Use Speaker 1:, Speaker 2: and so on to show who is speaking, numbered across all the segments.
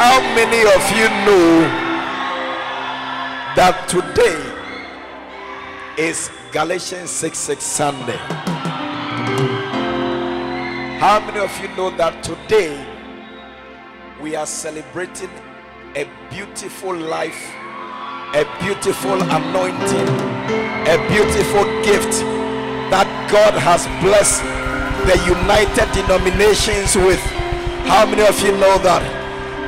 Speaker 1: How many of you know that today is Galatians 6 6 Sunday? How many of you know that today we are celebrating a beautiful life, a beautiful anointing, a beautiful gift that God has blessed the United Denominations with? How many of you know that?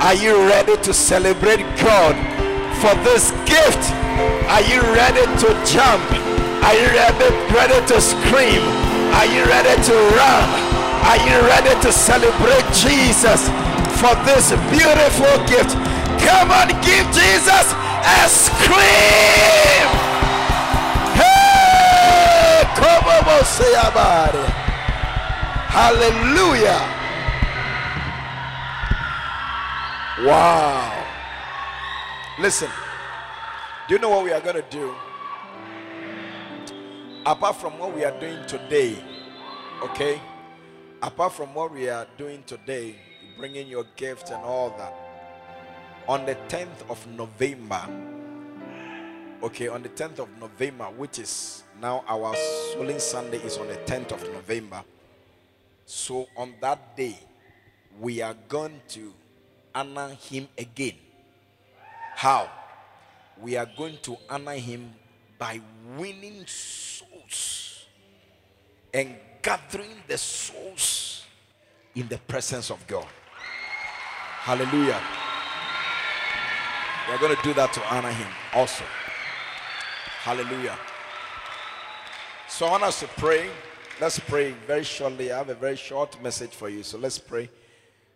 Speaker 1: Are you ready to celebrate God for this gift? Are you ready to jump? Are you ready, ready to scream? Are you ready to run? Are you ready to celebrate Jesus for this beautiful gift? Come on, give Jesus a scream! Hey. Hallelujah. Wow. Listen, do you know what we are going to do? Apart from what we are doing today, okay? Apart from what we are doing today, bringing your gift and all that, on the 10th of November, okay, on the 10th of November, which is now our Soling Sunday, is on the 10th of November. So on that day, we are going to honor him again. How? We are going to honor him by winning souls and gathering the souls in the presence of God. Hallelujah. We are going to do that to honor him also. Hallelujah. So I want us to pray. Let's pray very shortly. I have a very short message for you. So let's pray.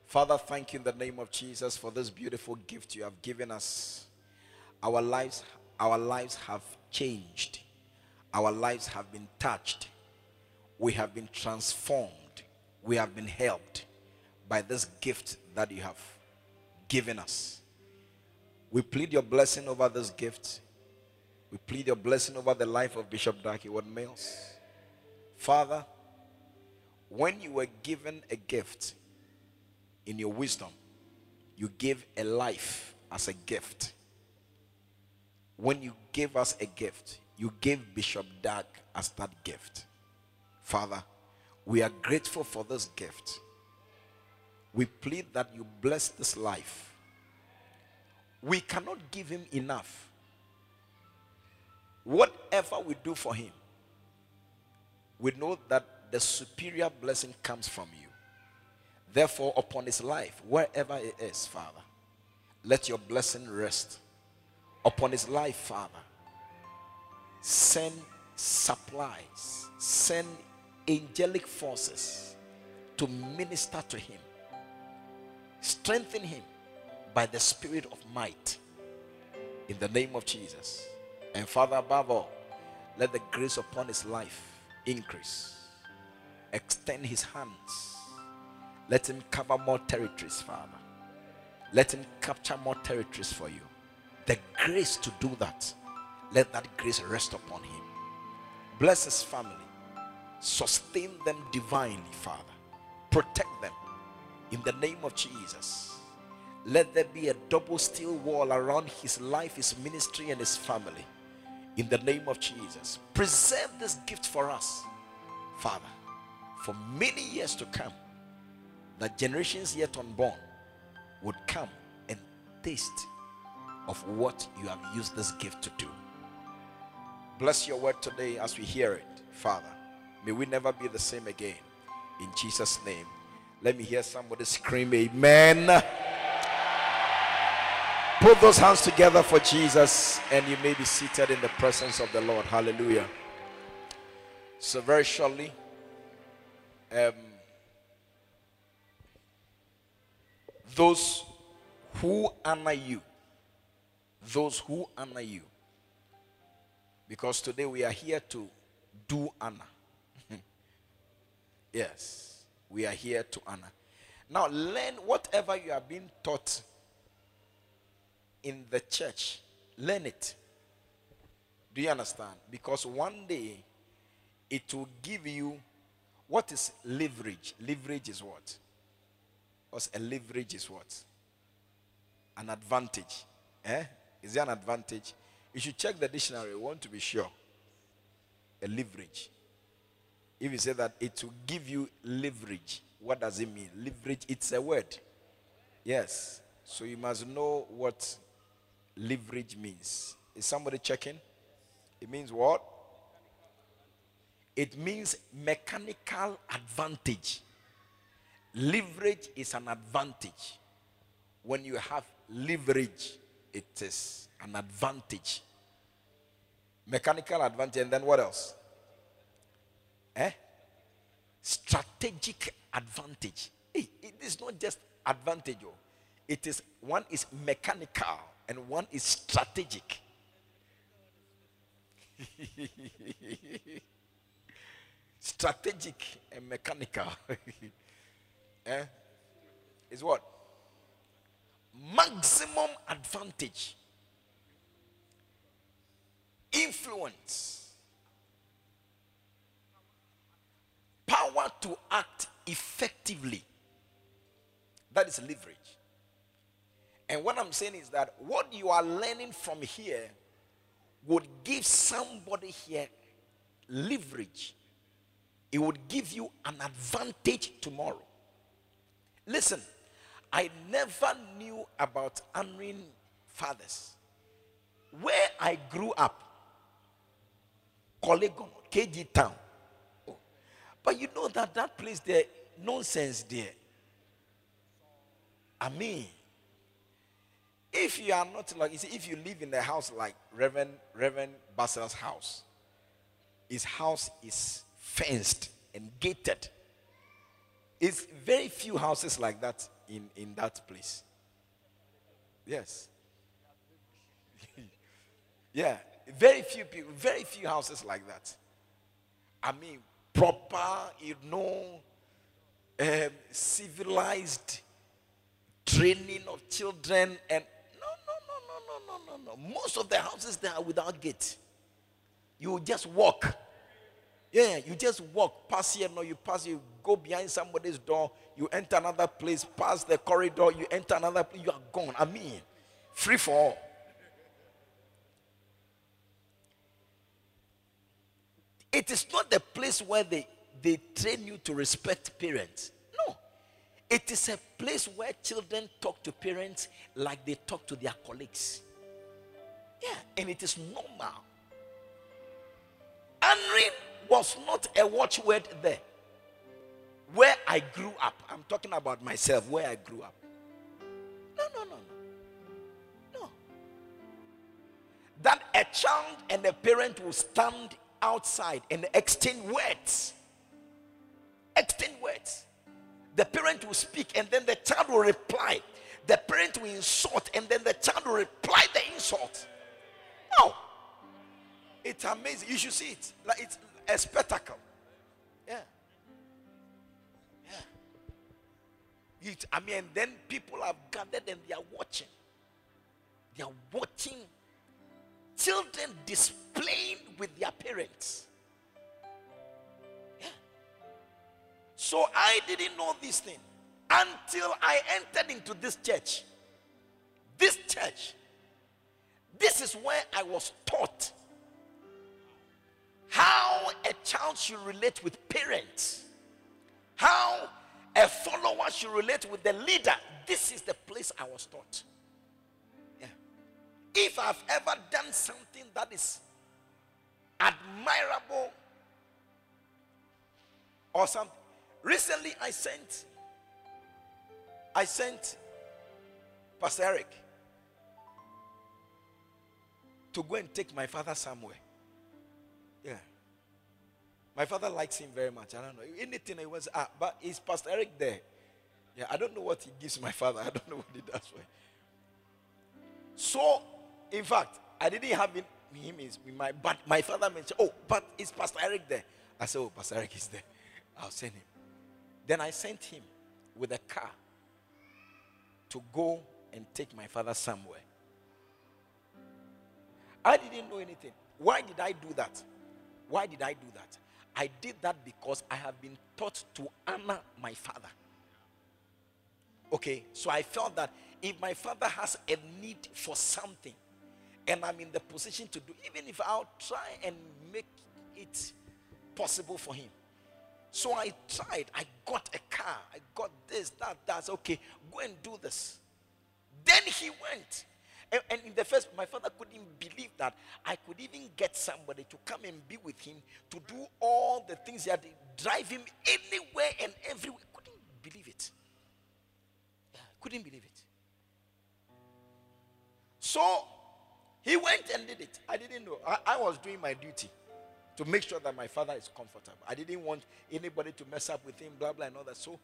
Speaker 1: Father, thank you in the name of Jesus for this beautiful gift you have given us. Our lives, our lives have changed. Our lives have been touched. We have been transformed. We have been helped by this gift that you have given us. We plead your blessing over this gift. We plead your blessing over the life of Bishop Dag Heward-Mills. Father, when you were given a gift, in your wisdom, you gave a life as a gift. When you gave us a gift, you gave Bishop Dag as that gift. Father, we are grateful for this gift. We plead that you bless this life. We cannot give him enough. Whatever we do for him, we know that the superior blessing comes from you. Therefore, upon his life, wherever it is, Father, let your blessing rest upon his life, Father. Send supplies, send angelic forces to minister to him, strengthen him by the spirit of might in the name of Jesus. And Father, above all, let the grace upon his life increase, extend his hands let him cover more territories, Father. Let him capture more territories for you. The grace to do that, let that grace rest upon him. Bless his family. Sustain them divinely, Father. Protect them in the name of Jesus. Let there be a double steel wall around his life, his ministry, and his family. In the name of Jesus. Preserve this gift for us, Father, for many years to come that generations yet unborn would come and taste of what you have used this gift to do. Bless your word today as we hear it, Father. May we never be the same again. In Jesus' name. Let me hear somebody scream, Amen. Put those hands together for Jesus, and you may be seated in the presence of the Lord. Hallelujah. So, very shortly, um, those who honor you. Those who honor you. Because today we are here to do honor. yes, we are here to honor. Now, learn whatever you are being taught in the church, learn it. Do you understand? Because one day it will give you what is leverage? Leverage is what? Because a leverage is what? An advantage. Eh? Is there an advantage? You should check the dictionary. We want to be sure. A leverage. If you say that it will give you leverage, what does it mean? Leverage, it's a word. Yes. So you must know what leverage means. Is somebody checking? It means what? It means mechanical advantage. Leverage is an advantage. When you have leverage, it is an advantage. Mechanical advantage, and then what else? Eh? Strategic advantage. Hey, it is not just advantage. Oh. It is one is mechanical and one is strategic. strategic and mechanical. eh? Is what? Maximum advantage. Influence. Power to act effectively. That is leverage. And what I'm saying is that what you are learning from here would give somebody here leverage. It would give you an advantage tomorrow. Listen, I never knew about honoring fathers. Where I grew up, Korle Gonno, KG Town. Oh. But you know that that place there, nonsense there. I mean, if you are not like, you see, if you live in a house like Reverend Reverend Basil's house, his house is fenced and gated. It's very few houses like that in, in that place. Yes. yeah. Very few people, very few houses like that. I mean, proper, you know, um, civilized training of children and no, no, no, no, no, no, no, no. Most of the houses there are without gate. You just walk. Yeah, you just walk pass here, no, you pass, you go behind somebody's door, you enter another place, pass the corridor, you enter another place, you are gone. I mean, free for all. It is not the place where they, they train you to respect parents. No. It is a place where children talk to parents like they talk to their colleagues. Yeah, and it is normal. Honoring was not a watchword there. Where I grew up, I'm talking about myself, where I grew up. No, no, no, no. No. That a child and a parent will stand outside and exchange words. Exchange words. The parent will speak and then the child will reply. The parent will insult and then the child will reply the insult. No. It's amazing. You should see it. Like it's a spectacle. Yeah. Yeah. It, I mean, then people have gathered and they are watching. They are watching children displaying with their parents. Yeah. So I didn't know this thing until I entered into this church. This church. This is where I was taught how a child should relate with parents, how a follower should relate with the leader. This is the place I was taught. Yeah. If I've ever done something that is admirable or something, recently I sent, I sent Pastor Eric to go and take my father somewhere. My father likes him very much. I don't know. Anything he was, ah, but is Pastor Eric there? Yeah, I don't know what he gives my father. I don't know what he does for him. So, in fact, I didn't have him, him is my but my father mentioned, oh, but is Pastor Eric there? I said, Oh, Pastor Eric is there. I'll send him. Then I sent him with a car to go and take my father somewhere. I didn't know anything. Why did I do that? Why did I do that? I did that because I have been taught to honor my father. Okay, so I felt that if my father has a need for something and I'm in the position to do, even if I'll try and make it possible for him. So I tried. I got a car. I got this, that, that's okay. Go and do this. Then he went. And, and in the first, my father couldn't believe that I could even get somebody to come and be with him to do all the things had, drive him anywhere and everywhere. Couldn't believe it. Couldn't believe it. So he went and did it. I didn't know. I, I was doing my duty to make sure that my father is comfortable. I didn't want anybody to mess up with him, blah, blah, and all that. So,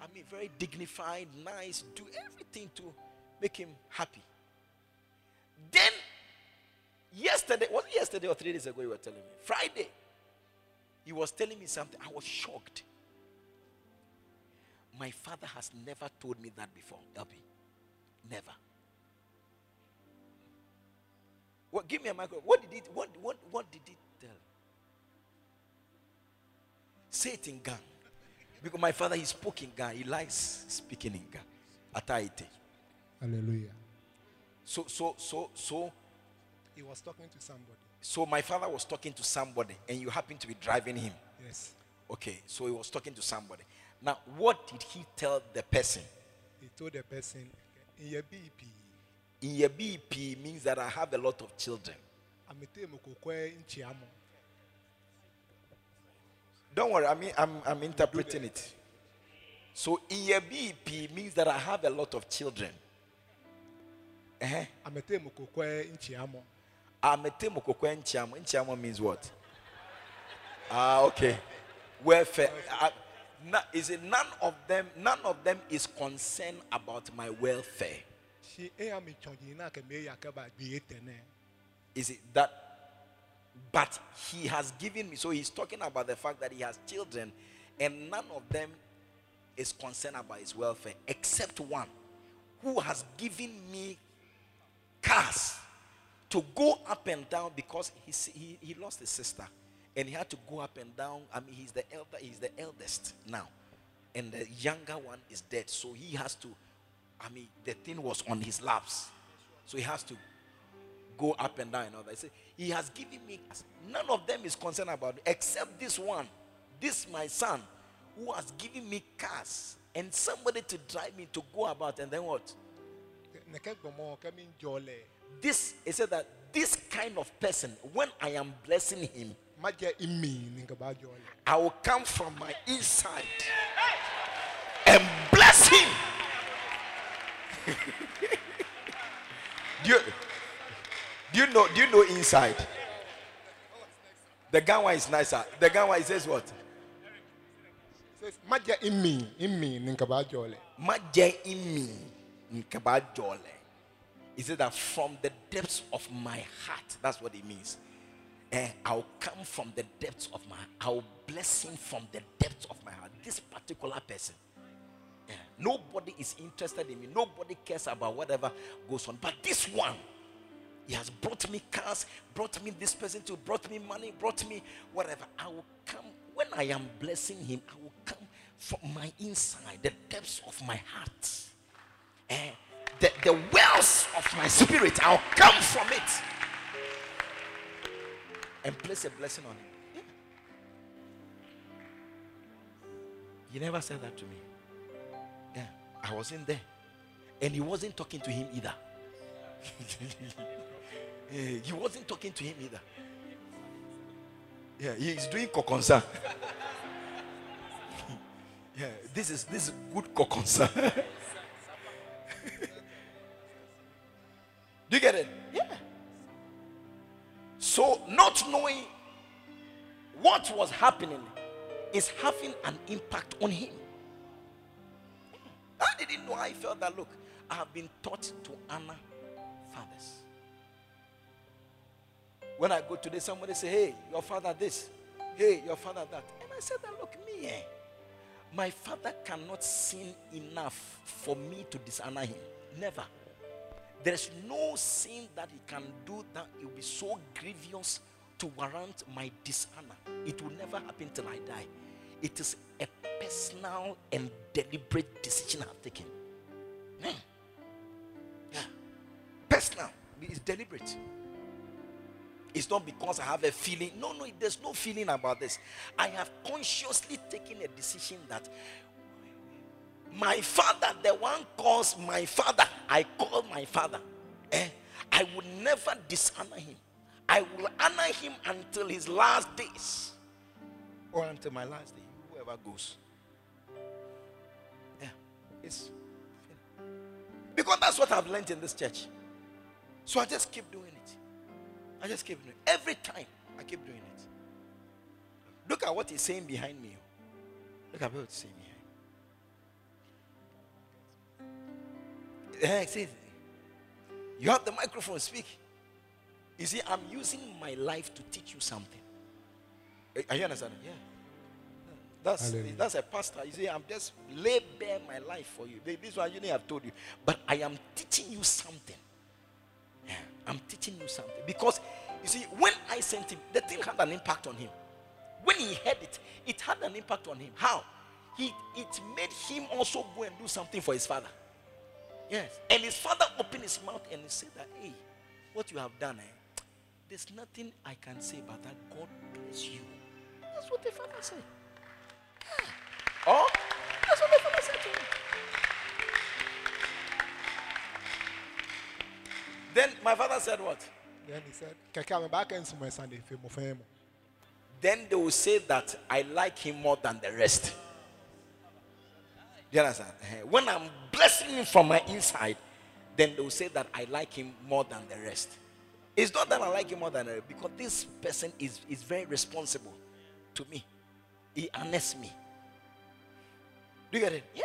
Speaker 1: I mean, very dignified, nice, do everything to make him happy. Then, yesterday, was it yesterday or three days ago you were telling me? Friday, he was telling me something. I was shocked. My father has never told me that before, LB. Never. Give me a microphone. What did it, what, what, what did he tell? Say it in Gang. Because my father, he spoke in Gang. He likes speaking in Gang. Ataite.
Speaker 2: Hallelujah.
Speaker 1: So, so, so, so,
Speaker 2: He was talking to somebody.
Speaker 1: so my father was talking to somebody and you happened to be driving him.
Speaker 2: Yes.
Speaker 1: Okay, so he was talking to somebody. Now, what did he tell the person?
Speaker 2: He told the person, in your BP,
Speaker 1: In your BP means that I have a lot of children.
Speaker 2: amete mukokwe nchiamo.
Speaker 1: Don't worry, I mean, I'm, I'm interpreting it. So, in your BP means that I have a lot of children. Uh-huh.
Speaker 2: Amete mukokwe nchiamo.
Speaker 1: Amete mokokwe nchiamo. Nchiamo means what? Ah, okay. Welfare. Uh, is it none of them? None of them is concerned about my welfare.
Speaker 2: She ami chonji ke me yakaba bi etene.
Speaker 1: Is it that? But he has given me. So he's talking about the fact that he has children, and none of them is concerned about his welfare, except one who has given me cars to go up and down because he, he, he lost his sister and he had to go up and down. I mean, he's the elder, he's the eldest now, and the younger one is dead. So he has to, I mean, the thing was on his laps, so he has to go up and down and all that. He has given me. None of them is concerned about except this one, this my son, who has given me cars and somebody to drive me to go about. And then what? This, he said that this kind of person, when I am blessing him,
Speaker 2: Maje imi ninka ba jole.
Speaker 1: I will come from my inside and bless him. do you do you know do you know inside? The Ganwa is nicer. The Ganwa says what?
Speaker 2: Says maje imi imi ninka ba jole.
Speaker 1: Maje imi nkaba jole. He said that from the depths of my heart, that's what it means. Eh, I'll come from the depths of my I'll bless him from the depths of my heart. This particular person. Eh, nobody is interested in me. Nobody cares about whatever goes on. But this one, he has brought me cars, brought me this person to, brought me money, brought me whatever. I will come when I am blessing him. I will come from my inside, the depths of my heart, Eh, the the wells of my spirit. I'll come from it and place a blessing on him. Yeah. He never said that to me. Yeah, I wasn't there, and he wasn't talking to him either. He wasn't talking to him either. Yeah, he's doing kokonsa. yeah, this is this is good kokonsa. Do you get it? Yeah. So not knowing what was happening is having an impact on him. I didn't know. I felt that. Look, I have been taught to honor fathers. When I go today, somebody say, "Hey, your father this. Hey, your father that," and I said, "That look, me, eh, my father cannot sin enough for me to dishonor him. Never. There is no sin that he can do that it will be so grievous to warrant my dishonor. It will never happen till I die. It is a personal and deliberate decision I've taken. Hmm. personal. It's deliberate. It's not because I have a feeling. No, no, there's no feeling about this. I have consciously taken a decision that my father, the one calls my father, I call my father. Eh? I will never dishonor him. I will honor him until his last days. Or until my last day, whoever goes. Yeah. It's because that's what I've learned in this church. So I just keep doing it. I just keep doing it. Every time I keep doing it. Look at what he's saying behind me. Look at what he's saying behind. See, you have the microphone, speak. You see, I'm using my life to teach you something. Eh, are you understanding? Yeah. That's that's a pastor. You see, I'm just lay bare my life for you. This one you know I've told you, but I am teaching you something. Yeah, I'm teaching you something because you see, when I sent him, the thing had an impact on him. When he heard it, it had an impact on him. How? He it made him also go and do something for his father. Yes, and his father opened his mouth and he said that, "Hey, what you have done, eh? There's nothing I can say but that. God bless you." That's what the father said. Oh, that's Then my father said what?
Speaker 2: Then he said, Kaka, I'm back in my Sunday, film
Speaker 1: Then they will say that I like him more than the rest. Do you understand? Eh, when I'm blessing him from my inside, then they will say that I like him more than the rest. It's not that I like him more than the rest, because this person is, is very responsible to me. He honors me. Do you get it? Yeah.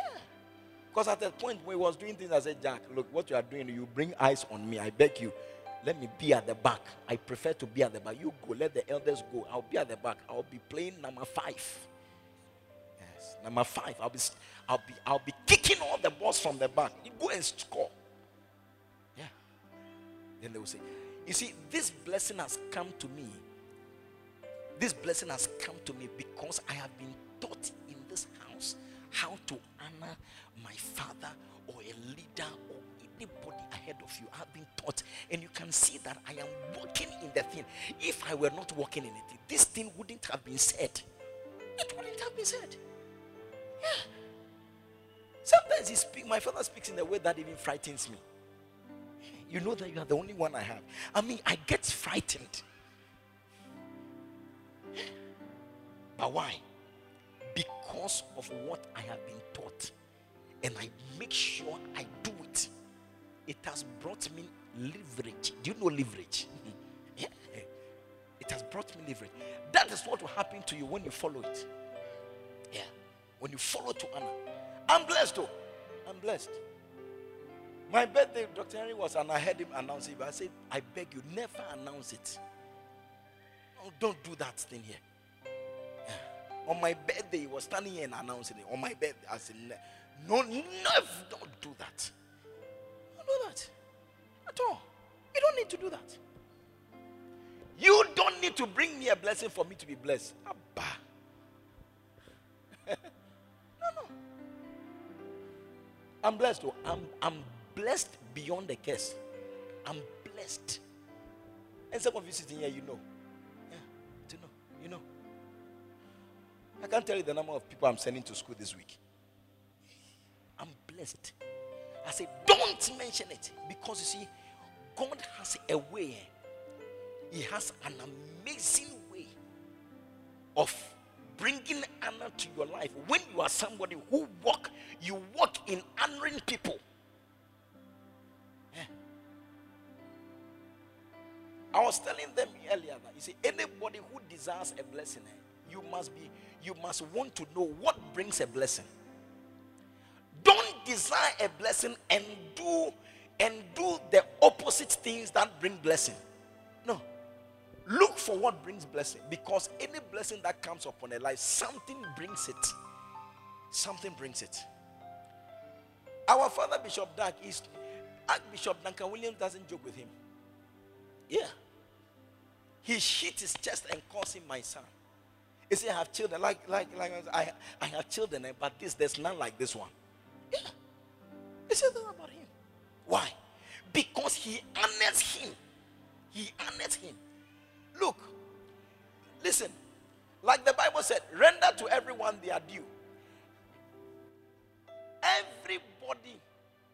Speaker 1: Because at that point when he was doing things, I said, Jack, look, what you are doing, you bring eyes on me. I beg you. Let me be at the back. I prefer to be at the back. You go, let the elders go. I'll be at the back. I'll be playing number five. Yes, number five. I'll be, I'll be, I'll be kicking all the balls from the back. You go and score. Yeah. Then they will say, you see, this blessing has come to me. This blessing has come to me because I have been taught how to honor my father or a leader or anybody ahead of you. I've been taught, and you can see that I am walking in the thing. If I were not walking in it, this thing wouldn't have been said. It wouldn't have been said. Yeah. Sometimes he speak, my father speaks in a way that even frightens me. You know that you are the only one I have. I mean, I get frightened. But why? Because of what I have been taught. And I make sure I do it. It has brought me leverage. Do you know leverage? yeah. It has brought me leverage. That is what will happen to you when you follow it. Yeah. When you follow to honor. I'm blessed though. I'm blessed. My birthday, Dr. Henry was, and I heard him announce it. But I said, I beg you, never announce it. Don't do that thing here. On my birthday, he was standing here and announcing it. On my birthday, I said, No, never don't do that. Don't do that. At all. You don't need to do that. You don't need to bring me a blessing for me to be blessed. Abba. no, no. I'm blessed. Though. I'm, I'm blessed beyond the curse. I'm blessed. And some of you sitting here, you know. Yeah, know. You know. I can't tell you the number of people I'm sending to school this week. I'm blessed. I say, don't mention it because you see, God has a way. He has an amazing way of bringing honor to your life. When you are somebody who walk, you walk in honoring people. Yeah. I was telling them earlier that you see, anybody who desires a blessing, eh, you must be you must want to know what brings a blessing. Don't desire a blessing and do and do the opposite things that bring blessing. No. Look for what brings blessing because any blessing that comes upon a life, something brings it. Something brings it. Our father Bishop Dag is Archbishop Duncan Williams doesn't joke with him. Yeah. He hit his chest and calls him my son. He said, I have children. Like, like, like I, I have children, eh, but this there's none like this one. Yeah. He said that about him. Why? Because he honors him. He honors him. Look, listen, like the Bible said, render to everyone their due. Everybody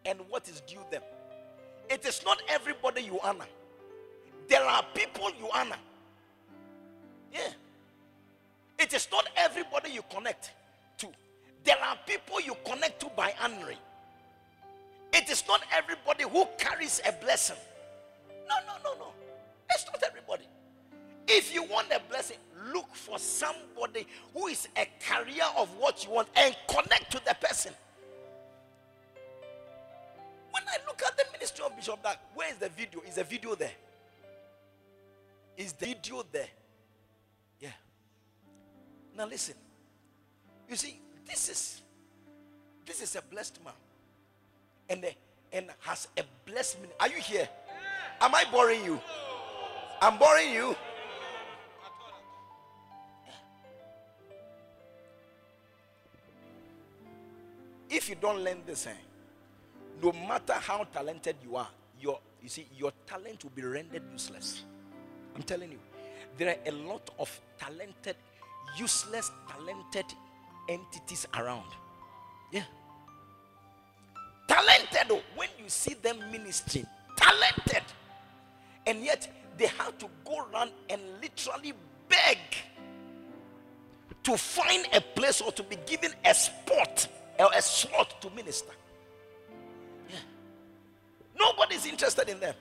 Speaker 1: and what is due them. It is not everybody you honor. There are people you honor. Yeah. It is not everybody you connect to. There are people you connect to by honoring. It is not everybody who carries a blessing. No, no, no, no. It's not everybody. If you want a blessing, look for somebody who is a carrier of what you want and connect to the person. When I look at the ministry of Bishop where is the video? Is the video there? Is the video there? Now listen. You see, this is this is a blessed man. And and has a blessed ministry. Are you here? Am I boring you? I'm boring you. If you don't learn this, eh, no matter how talented you are, your you see your talent will be rendered useless. I'm telling you, there are a lot of talented, useless, talented entities around. Yeah. Talented, oh, when you see them ministering, talented, and yet they have to go around and literally beg to find a place or to be given a spot or a slot to minister. Yeah. Nobody's interested in them.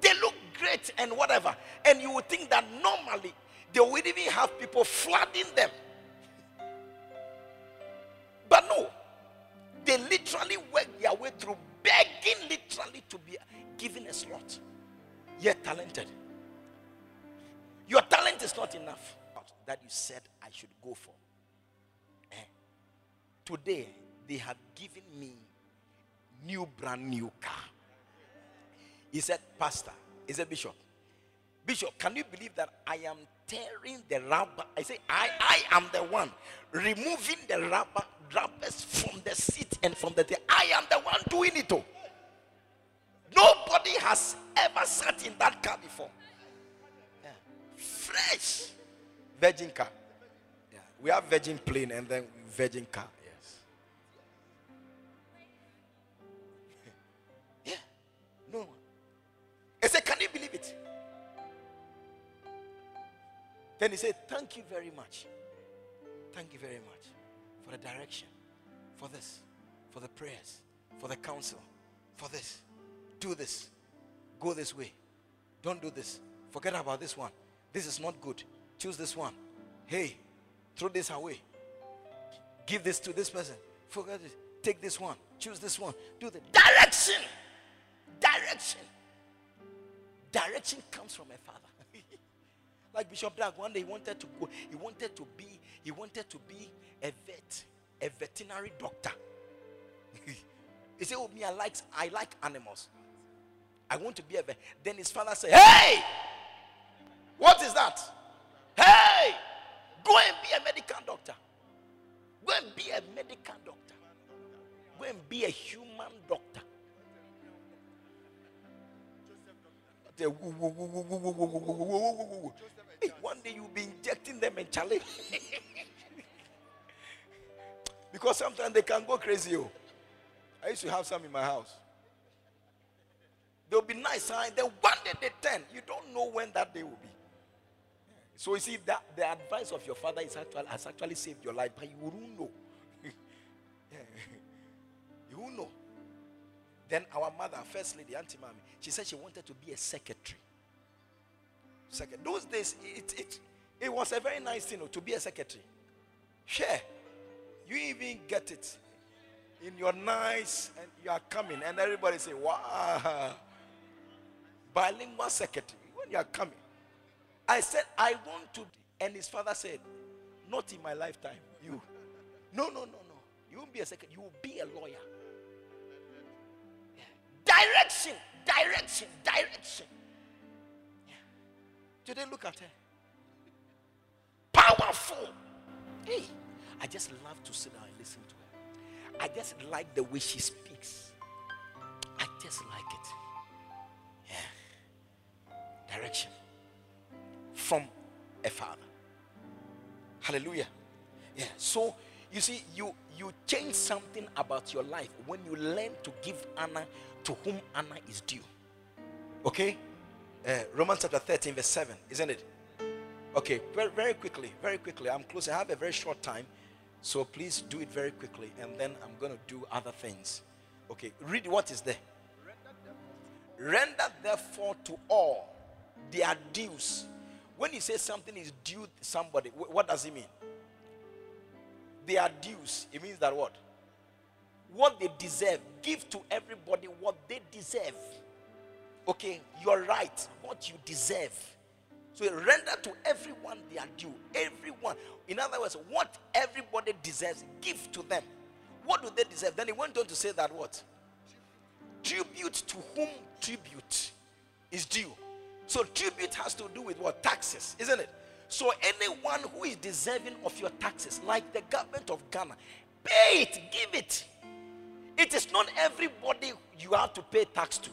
Speaker 1: They look great and whatever. And you would think that normally they would even have people flooding them. But no, they literally work their way through begging literally to be given a slot. Yet talented. Your talent is not enough that you said I should go for. Eh? Today they have given me new brand new car. He said, Pastor, he said, Bishop, Bishop, can you believe that I am tearing the rubber? I say, I, I am the one removing the rubber rubbers from the seat and from the. I am the one doing it. All. Nobody has ever sat in that car before. Yeah. Fresh virgin car. Yeah. We have virgin plane and then virgin car. Yes. yeah. No. I said, Can you believe it? Then he said, Thank you very much. Thank you very much for the direction, for this, for the prayers, for the counsel, for this. Do this. Go this way. Don't do this. Forget about this one. This is not good. Choose this one. Hey, throw this away. Give this to this person. Forget it. Take this one. Choose this one. Do the direction. Direction. Direction comes from a father. Like Bishop Dag, one day he wanted to go, he wanted to be, he wanted to be a vet, a veterinary doctor. he said, Oh, me, I like I like animals. I want to be a vet. Then his father said, Hey! What is that? Hey! Go and be a medical doctor. Go and be a medical doctor. Go and be a human doctor. Hey, one day you'll be injecting them and challenge. because sometimes they can go crazy. Oh. I used to have some in my house. They'll be nice, huh? then one day they turn. You don't know when that day will be. So you see that the advice of your father is actually, has actually saved your life, but you won't know. you won't know. Then our mother, first lady, Auntie Mommy, she said she wanted to be a secretary. Second, those days, it, it, it was a very nice thing oh, to be a secretary. Share. You even get it in your nice, and you are coming, and everybody say, "Wow, bilingual secretary." When you are coming, I said, "I want to," and his father said, "Not in my lifetime. You, no, no, no, no. You won't be a secretary. You will be a lawyer." Direction, direction, direction. Yeah. Today, look at her. Powerful. Hey, I just love to sit down and listen to her. I just like the way she speaks. I just like it. Yeah. Direction from a father. Hallelujah. Yeah. So you see, you you change something about your life when you learn to give honor to whom honor is due. Okay? Uh, Romans chapter 13, verse 7, isn't it? Okay, very, very quickly, very quickly. I'm close. I have a very short time, so please do it very quickly, and then I'm going to do other things. Okay, read what is there. Render therefore to all their dues. When you say something is due somebody, what does it mean? Their dues. It means that what? What they deserve. Give to everybody what they deserve. Okay, you're right. What you deserve. So render to everyone their due. Everyone. In other words, what everybody deserves, give to them. What do they deserve? Then he went on to say that what? Tribute to whom tribute is due. So tribute has to do with what? Taxes, isn't it? So anyone who is deserving of your taxes, like the government of Ghana, pay it, give it. It is not everybody you have to pay tax to.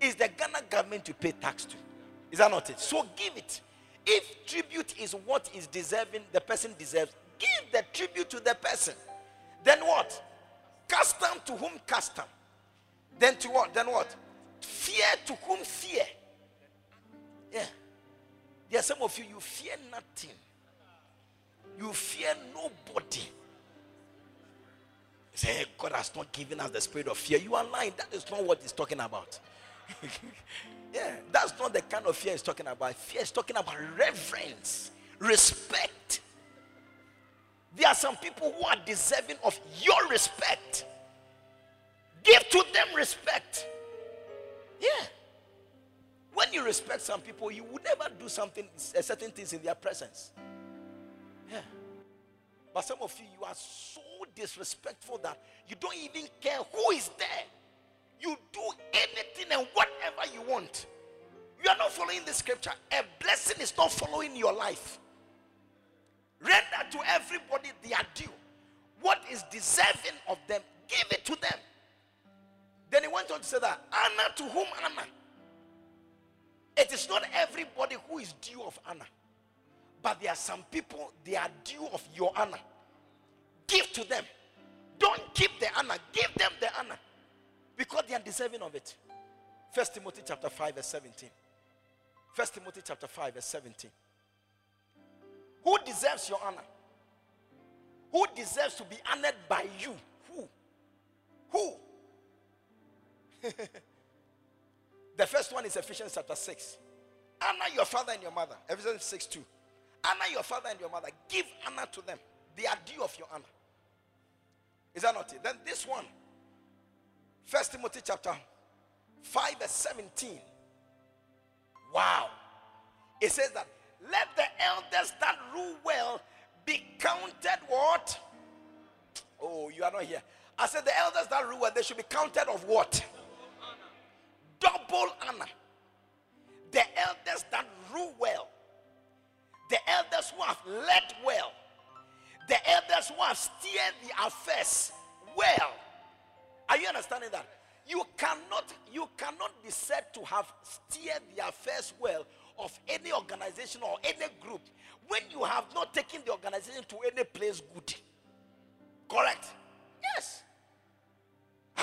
Speaker 1: It's the Ghana government to pay tax to. Is that not it? So give it. If tribute is what is deserving, the person deserves, give the tribute to the person. Then what? Custom to whom custom. Then to what? Then what? Fear to whom fear. Yeah. There are some of you, you fear nothing. You fear nobody. say, God has not given us the spirit of fear. You are lying. That is not what he's talking about. yeah, that's not the kind of fear he's talking about. Fear is talking about reverence, respect. There are some people who are deserving of your respect. Give to them respect. Yeah. When you respect some people, you would never do something, eh, certain things in their presence. Yeah. But some of you, you are so disrespectful that you don't even care who is there. You do anything and whatever you want. You are not following the scripture. A blessing is not following your life. Render to everybody their due. What is deserving of them, give it to them. Then he went on to say that honor to whom honor. It is not everybody who is due of honor, but there are some people they are due of your honor. Give to them. Don't keep the honor, give them the honor because they are deserving of it. First Timothy chapter 5, verse 17. First Timothy chapter 5, verse 17. Who deserves your honor? Who deserves to be honored by you? Who? Who? The first one is Ephesians chapter 6. Honor your father and your mother. Ephesians 6 2. Honor your father and your mother. Give honor to them. They are due of your honor. Is that not it? Then this one, First Timothy chapter 5, verse 17. Wow. It says that let the elders that rule well be counted what? Oh, you are not here. I said the elders that rule well, they should be counted of what? Double honor. The elders that rule well, the elders who have led well, the elders who have steered the affairs well. Are you understanding that? You cannot, you cannot be said to have steered the affairs well of any organization or any group when you have not taken the organization to any place good. Correct? Yes.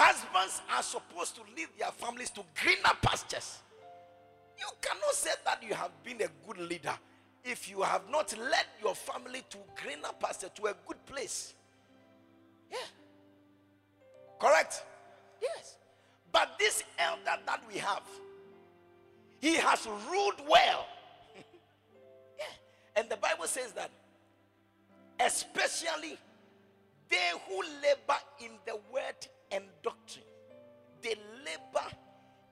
Speaker 1: Husbands are supposed to lead their families to greener pastures. You cannot say that you have been a good leader if you have not led your family to greener pasture, to a good place. Yeah. Correct? Yes. But this elder that we have, he has ruled well. yeah. And the Bible says that, especially they who labor in the word and doctrine. They labor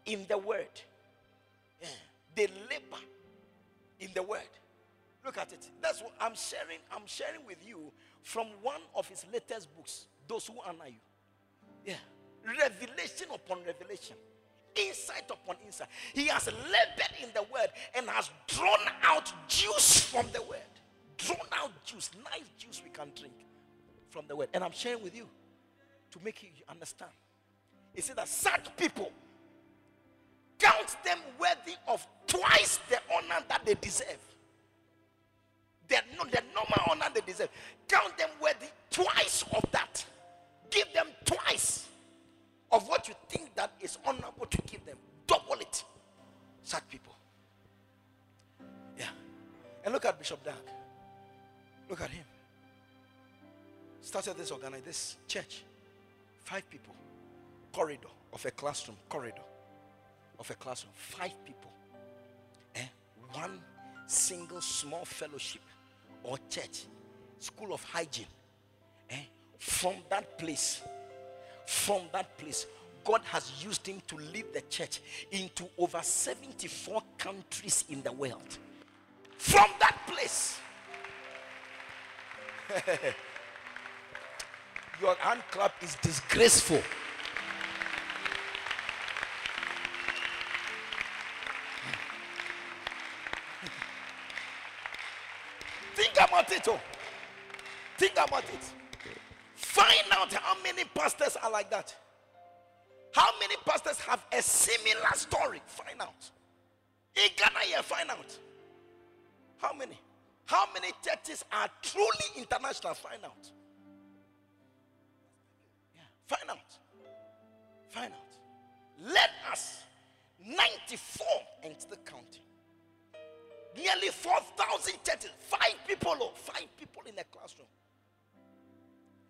Speaker 1: in the word. Yeah. They labor in the word. Look at it. That's what I'm sharing. I'm sharing with you from one of his latest books, Those Who Honor You. Yeah. Revelation upon revelation. Insight upon insight. He has labored in the word and has drawn out juice from the word. Drawn out juice, nice juice we can drink from the word. And I'm sharing with you to make you understand. He said that such people count them worthy of twice the honor that they deserve. The, the normal honor they deserve. Count them worthy twice of that. Give them twice of what you think that is honorable to give them. Double it. Such people. Yeah. And look at Bishop Dag. Look at him. Started this organization, this church. Five people. Corridor of a classroom. Corridor of a classroom. Five people. Eh? One single small fellowship or church. School of hygiene. Eh? From that place. From that place. God has used him to lead the church into over 74 countries in the world. From that place. Your hand clap is disgraceful. Think about it. Oh. Think about it. Find out how many pastors are like that. How many pastors have a similar story? Find out. In Ghana, find out. How many? How many churches are truly international? Find out. Find out. Find out. Let us, 94 and still counting. Nearly 4,000 churches. Five people, oh, five people in a classroom.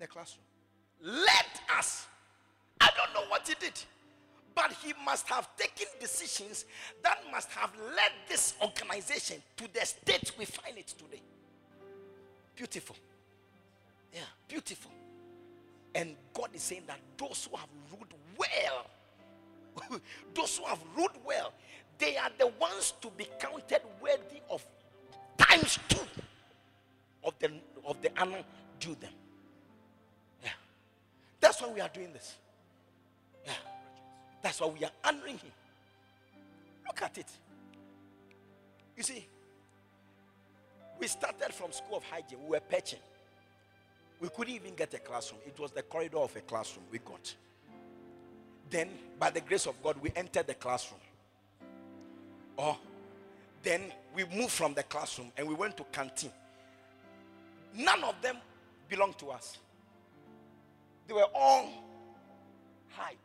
Speaker 1: A classroom. Let us. I don't know what he did. But he must have taken decisions that must have led this organization to the state we find it today. Beautiful. Yeah, beautiful. And God is saying that those who have ruled well, those who have ruled well, they are the ones to be counted worthy of times two of the of the honor due them. Yeah. That's why we are doing this. Yeah. That's why we are honoring him. Look at it. You see, we started from school of hygiene. We were patching. We couldn't even get a classroom. It was the corridor of a classroom we got. Then, by the grace of God, we entered the classroom. Or then we moved from the classroom and we went to canteen. None of them belonged to us. They were all hide,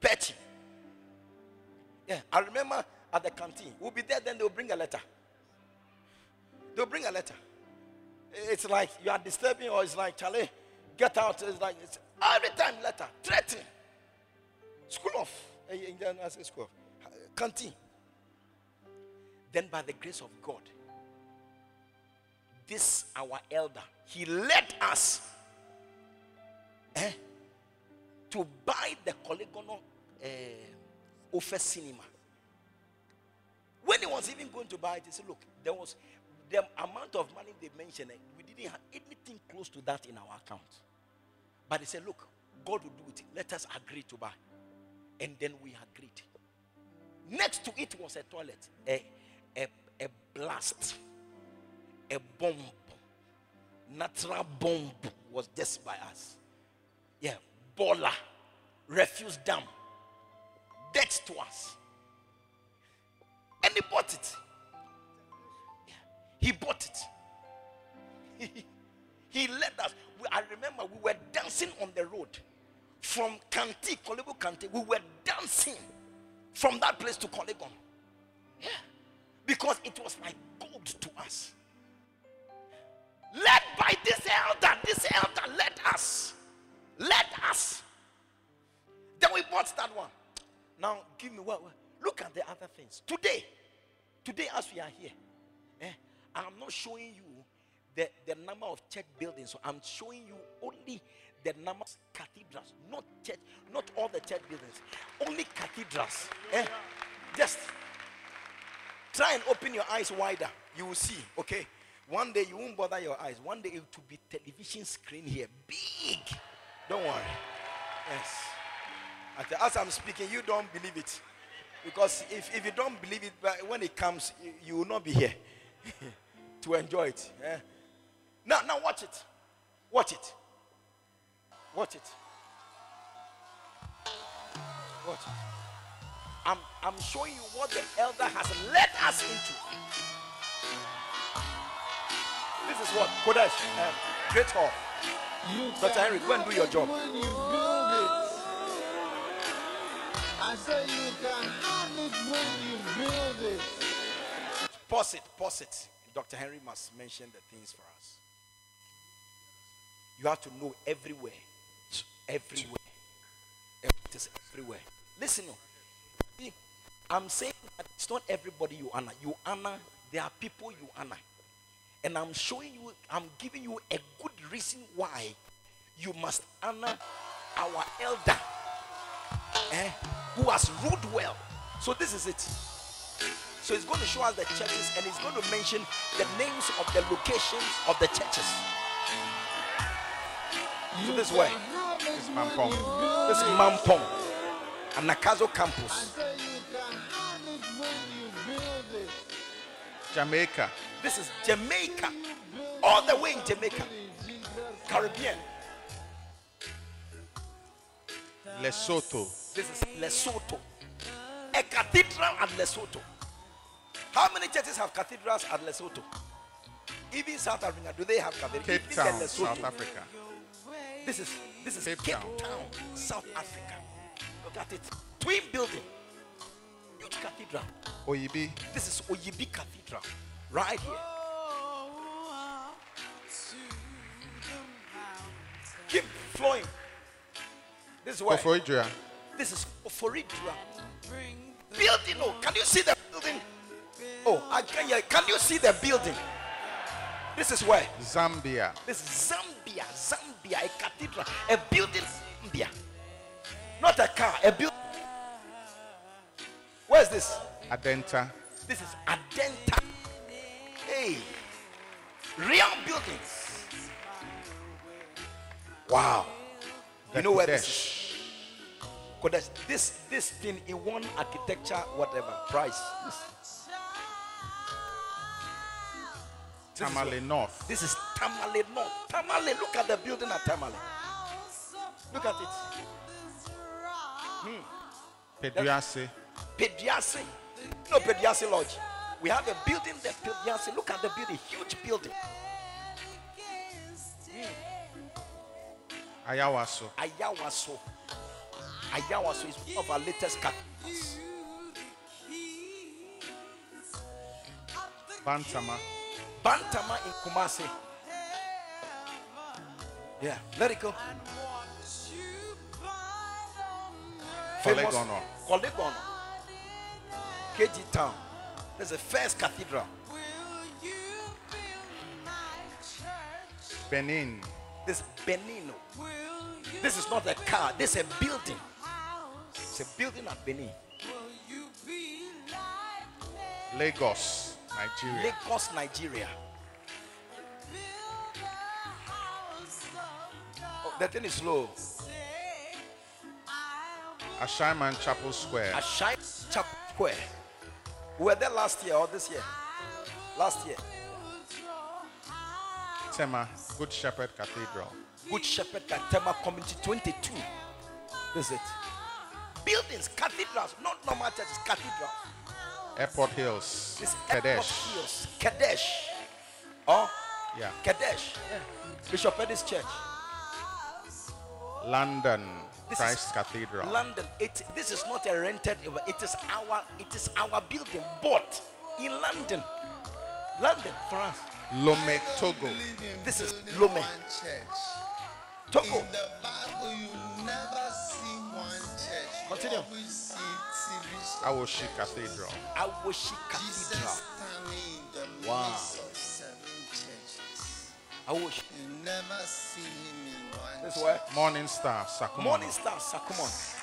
Speaker 1: petty. Yeah, I remember at the canteen. We'll be there, then they'll bring a letter. They'll bring a letter. It's like you are disturbing, or it's like, Charlie, get out. It's like it's every time letter, threatening. School off. I say School off. Canteen. Then, by the grace of God, this our elder, he led us eh, to buy the Korle Gonno uh, Ofe cinema. When he was even going to buy it, he said, Look, there was the amount of money they mentioned, eh, we didn't have anything close to that in our account. But they said, Look, God will do it. Let us agree to buy. And then we agreed. Next to it was a toilet, a, a, a blast, a bomb, natural bomb was just by us. Yeah, boiler, refuse dam, debt to us. And he bought it. He bought it. he led us. I remember we were dancing on the road from Kanti, Korle Bu Kanti. We were dancing from that place to Korle Gon. Yeah. Because it was like gold to us. Led by this elder, this elder led us. Led us. Then we bought that one. Now give me what, what? Look at the other things. Today, today as we are here, eh, I'm not showing you the, the number of church buildings. So I'm showing you only the number of cathedrals, not church, not all the church buildings, only cathedrals. Eh? Just try and open your eyes wider. You will see, okay? One day you won't bother your eyes. One day it will be television screen here, big. Don't worry. Yes. As I'm speaking, you don't believe it. Because if, if you don't believe it, when it comes, you, you will not be here to enjoy it. Eh? Now, now watch it. Watch it. Watch it. Watch it. I'm, I'm showing you what the elder has led us into. This is what Qodesh, um, Great Hall. Dr. Henry, go and do your job.
Speaker 3: I say you can have it when you build it.
Speaker 1: Pause it, pause it. Dr. Henry must mention the things for us. You have to know everywhere. Everywhere. It is everywhere. Listen, oh. I'm saying that it's not everybody you honor. You honor, there are people you honor. And I'm showing you, I'm giving you a good reason why you must honor our elder eh, who has ruled well. So this is it. So he's going to show us the churches and he's going to mention the names of the locations of the churches. So this way.
Speaker 3: It when
Speaker 4: Mampong.
Speaker 1: This is Mampong Anagkazo campus.
Speaker 3: Say you can have it when you build it.
Speaker 4: Jamaica,
Speaker 1: This is Jamaica. All the way in Jamaica. Caribbean.
Speaker 4: Lesotho,
Speaker 1: This is Lesotho. A cathedral at Lesotho. How many churches have cathedrals at Lesotho? Even South Africa, do they have cathedrals?
Speaker 4: Cape
Speaker 1: Even
Speaker 4: Town. South Africa.
Speaker 1: This is this is Cape,
Speaker 4: Cape
Speaker 1: Town.
Speaker 4: Town.
Speaker 1: South Africa. Look at it. Twin building. Huge cathedral.
Speaker 4: Oyibi,
Speaker 1: This is Oyibi Cathedral. Right here. Keep flowing. This is where
Speaker 4: Koforidua,
Speaker 1: this is Oforidua. Building. Oh, can you see? Oh, I can hear. Can you see the building? This is where
Speaker 4: Zambia,
Speaker 1: this is Zambia, Zambia, a cathedral, a building, Zambia, not a car, a building. Where's this?
Speaker 4: Adenta,
Speaker 1: This is Adenta. Hey, real buildings. Wow. You know where this is?
Speaker 4: Qodesh,
Speaker 1: Qodesh. This this thing in one architecture, whatever price. This, this is
Speaker 4: Tamale
Speaker 1: what-
Speaker 4: North,
Speaker 1: This is Tamale North. Tamale, look at the building at Tamale. Look at it. Hmm.
Speaker 4: Peduase,
Speaker 1: Pediasi. No Peduase Lodge. We have a building there, Peduase. Look at the building, huge building. Hmm.
Speaker 4: Ayawaso,
Speaker 1: Ayawaso. Ayawaso is one of our latest cathedrals.
Speaker 4: Bantama,
Speaker 1: Bantama in Kumasi. Yeah, let it go. Korle
Speaker 4: Gonno.
Speaker 1: Kolegono. KG Town. That's the first cathedral.
Speaker 4: Benin,
Speaker 1: This Benino. This is not a car. This is a building. It's a building at Benin.
Speaker 4: Lagos, Nigeria,
Speaker 1: Lagos, Nigeria. Oh, the thing is slow.
Speaker 4: Ashaiman Chapel Square,
Speaker 1: Ashai Chapel Square. We were there last year or this year? Last year.
Speaker 4: Tema, Good Shepherd Cathedral,
Speaker 1: Good Shepherd Katema Community 22. This is it. Buildings, cathedrals, not normal churches, cathedrals.
Speaker 4: Airport Hills,
Speaker 1: This Airport
Speaker 4: Kadesh,
Speaker 1: Hills, Kadesh. Oh,
Speaker 4: yeah,
Speaker 1: Kadesh. Bishop Eddie's church.
Speaker 4: London,
Speaker 1: This
Speaker 4: Christ Cathedral,
Speaker 1: London. It, this is not a rented. It is our. It is our building bought in London. London, France.
Speaker 4: Lome, Togo,
Speaker 1: This is
Speaker 3: Building
Speaker 1: Lome.
Speaker 3: Church.
Speaker 1: Togo.
Speaker 3: In the Bible, you never see one church. You
Speaker 1: Continue.
Speaker 3: Always see TV
Speaker 4: Awoshie Cathedral,
Speaker 3: Awoshie
Speaker 1: Cathedral.
Speaker 3: standing in the
Speaker 1: Wow. Awoshie.
Speaker 3: You never see him in one
Speaker 1: This where
Speaker 4: Morning Star, Sakuma,
Speaker 1: Morning Star Sakumono.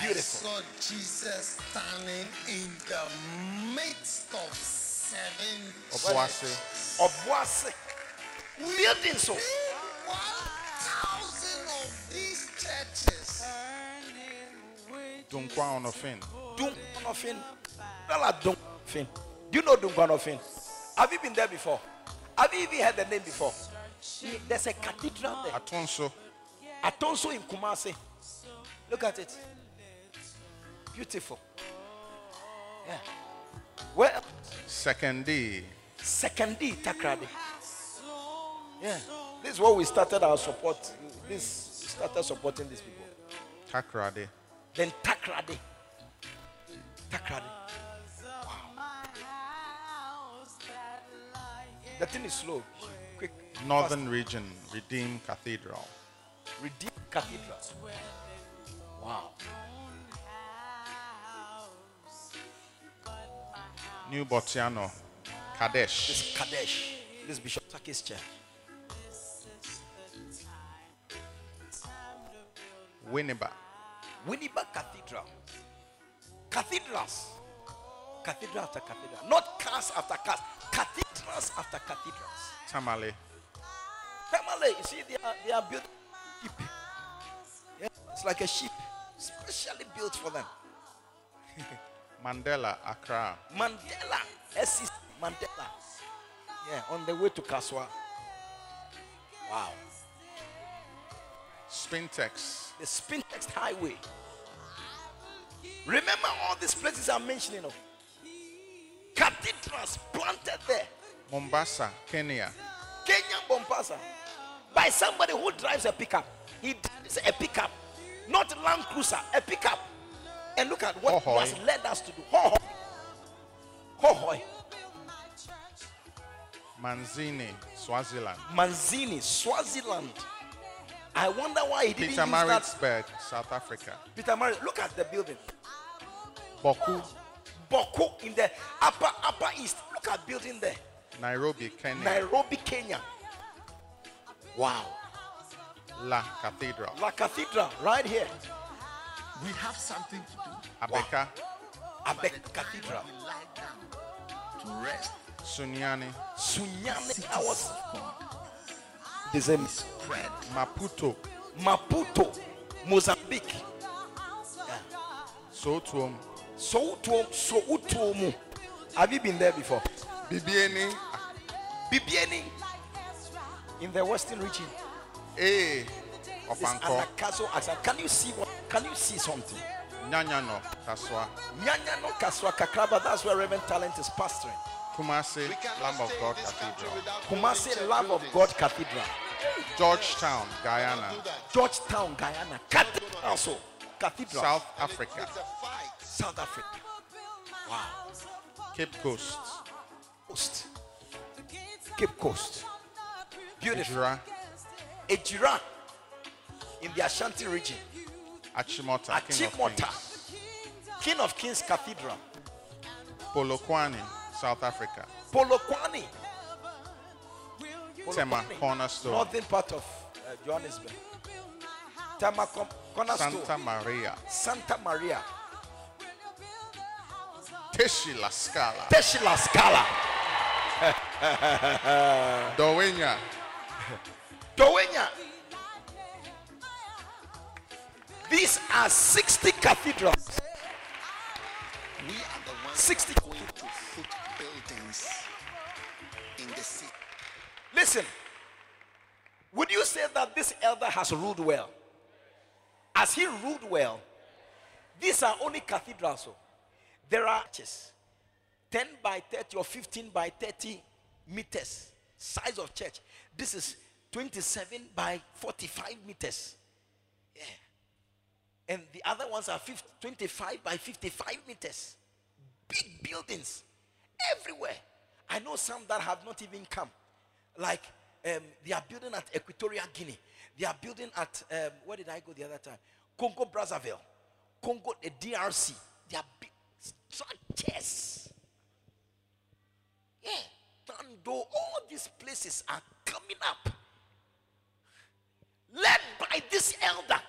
Speaker 3: I
Speaker 1: Beautiful.
Speaker 3: saw Jesus standing in the midst of seven
Speaker 4: Obuasi,
Speaker 1: Obuase. Building so.
Speaker 3: One
Speaker 4: Dunkwa Onofin,
Speaker 1: Dunkwa-on-Offin. Well, Dunkwa-on-Offin. Do you know Dunkwa-on-Offin? Have you been there before? Have you even heard the name before? There's a cathedral there.
Speaker 4: Atonso,
Speaker 1: Atonso in Kumasi. Look at it. Beautiful. Yeah. Well,
Speaker 4: Second D.
Speaker 1: second D, Takoradi. Yeah. This is what we started our support. This started supporting these people.
Speaker 4: Takoradi.
Speaker 1: Then Takoradi. Takoradi. The thing is slow. Quick.
Speaker 4: Northern Region. Redeemed Cathedral.
Speaker 1: Redeemed Cathedral. Wow.
Speaker 4: New Botiano. Kadesh.
Speaker 1: This is Kadesh. This is Bishop Taki's church.
Speaker 4: Winneba.
Speaker 1: Winneba Cathedral. Cathedrals. Cathedral after cathedral. Not cast after cast. Cathedrals after cathedrals.
Speaker 4: Tamale.
Speaker 1: Tamale, you see, they are, they are built sheep. Yeah, it's like a sheep, specially built for them.
Speaker 4: Mandela. Accra.
Speaker 1: Mandela, SC Mandela. Yeah, on the way to Kasoa. Wow.
Speaker 4: Spintex.
Speaker 1: The Spintex Highway. Remember all these places I'm mentioning of. Cathedrals planted there.
Speaker 4: Mombasa. Kenya.
Speaker 1: Kenya Bompasa. By somebody who drives a pickup. He drives a pickup. Not Land Cruiser, a pickup. And look at what he
Speaker 4: Hohoi.
Speaker 1: has led us to do. Ho ho. Ho
Speaker 4: Manzini. Swaziland.
Speaker 1: Manzini, Swaziland. I wonder why he didn't
Speaker 4: Peter
Speaker 1: use that.
Speaker 4: Maritzburg. South Africa.
Speaker 1: Peter Mari, look at the building.
Speaker 4: Bawku.
Speaker 1: Bawku in the upper upper east. Look at building there.
Speaker 4: Nairobi. Kenya.
Speaker 1: Nairobi, Kenya. Wow.
Speaker 4: La Cathedral.
Speaker 1: La Cathedral, right here.
Speaker 3: We have something to do.
Speaker 4: Abeka.
Speaker 1: Abek Cathedral.
Speaker 3: We lie down to rest.
Speaker 4: Sunyani.
Speaker 1: Sunyani, I was. December.
Speaker 3: Spread.
Speaker 4: Maputo.
Speaker 1: Maputo, Mozambique.
Speaker 4: Sotuom.
Speaker 1: Soutuom, Soutuomu. Have you been there before?
Speaker 4: Bibieni.
Speaker 1: Bibiani in the western region.
Speaker 4: A.
Speaker 1: This
Speaker 4: Ofanko.
Speaker 1: Anakaso Asa. Can you see what? Can you see something?
Speaker 4: Nyanyano. Kasoa.
Speaker 1: Nyanya no Kasoa Kakraba. That's where Reverend Talent is pastoring.
Speaker 4: Kumasi. Lamb of God Cathedral.
Speaker 1: Kumasi Lamb of God Cathedral.
Speaker 4: Georgetown. Guyana.
Speaker 1: Georgetown, Guyana. Cathedral also. Cathedral.
Speaker 4: South Africa.
Speaker 1: South Africa. Wow.
Speaker 4: Cape Coast.
Speaker 1: Coast. Cape Coast. Beautiful.
Speaker 4: Ejura.
Speaker 1: Ejura in the Ashanti region.
Speaker 4: Achimota. King of Kings.
Speaker 1: King of Kings Cathedral.
Speaker 4: Polokwane. South Africa.
Speaker 1: Polokwane.
Speaker 4: Tema.
Speaker 1: Polokwane.
Speaker 4: Cornerstone.
Speaker 1: Northern part of uh, Johannesburg. Tema Com- Cornerstone.
Speaker 4: Santa Maria.
Speaker 1: Santa Maria.
Speaker 4: Teshi La Scala.
Speaker 1: Teshila Scala.
Speaker 4: Dawhenya.
Speaker 1: Dawhenya. These are 60 cathedrals.
Speaker 3: We are the ones
Speaker 1: 60.
Speaker 3: going to put buildings in the city.
Speaker 1: Listen. Would you say that this elder has ruled well? As he ruled well, these are only cathedrals. oh. There are churches 10 by 30 or 15 by 30 meters size of church. This is 27 by 45 meters. Yeah. And the other ones are 50, 25 by 55 meters. Big buildings everywhere. I know some that have not even come. Like um, they are building at Equatorial Guinea. They are building at um, where did I go the other time? Congo Brazzaville, Congo the DRC. They are big structures. Yeah, and though all these places are coming up, led by this elder.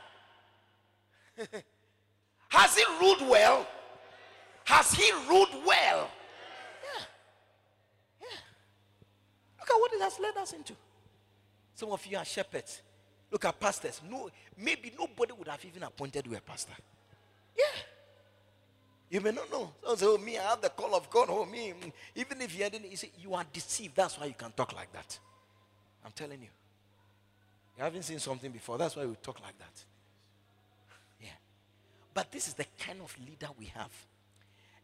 Speaker 1: Has he ruled well? Has he ruled well? Yeah. Yeah. Look at what it has led us into. Some of you are shepherds. Look at pastors. No, maybe nobody would have even appointed you a pastor. Yeah. You may not know. Oh, me, I have the call of God. Oh, me. Even if you didn't, you say, you are deceived. That's why you can talk like that. I'm telling you. You haven't seen something before. That's why we talk like that. Yeah. But this is the kind kind of leader we have.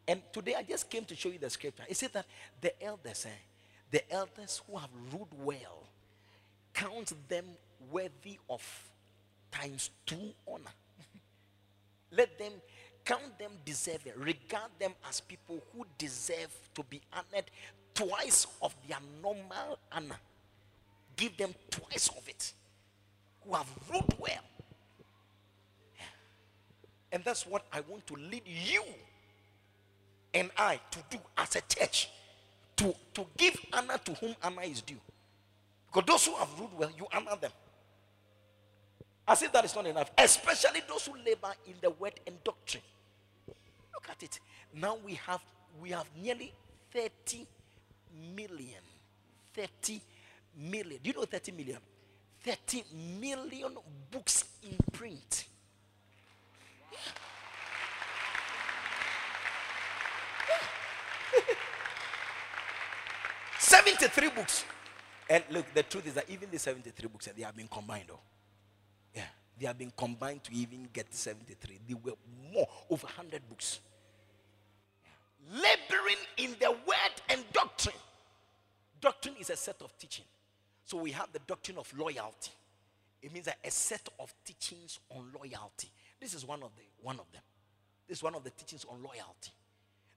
Speaker 1: And today I just came to show you the scripture. It said that the elders, eh, the elders who have ruled well, count them worthy of times two honor. Let them count them deserving, regard them as people who deserve to be honored twice of their normal honor. Give them twice of it. Who have ruled well. And that's what I want to lead you and I to do as a church. To, to give honor to whom honor is due. Because those who have ruled well, you honor them. As if that is not enough. Especially those who labor in the word and doctrine. Look at it. Now we have we have nearly 30 million. 30 million. Do you know 30 million? 30 million books in print. 73 books. And look, the truth is that even the 73 books, they have been combined. Oh. Yeah, they have been combined to even get 73. They were more, over 100 books. Laboring in the word and doctrine. Doctrine is a set of teaching. So we have the doctrine of loyalty. It means that a set of teachings on loyalty. This is one of the one of them. This is one of the teachings on loyalty.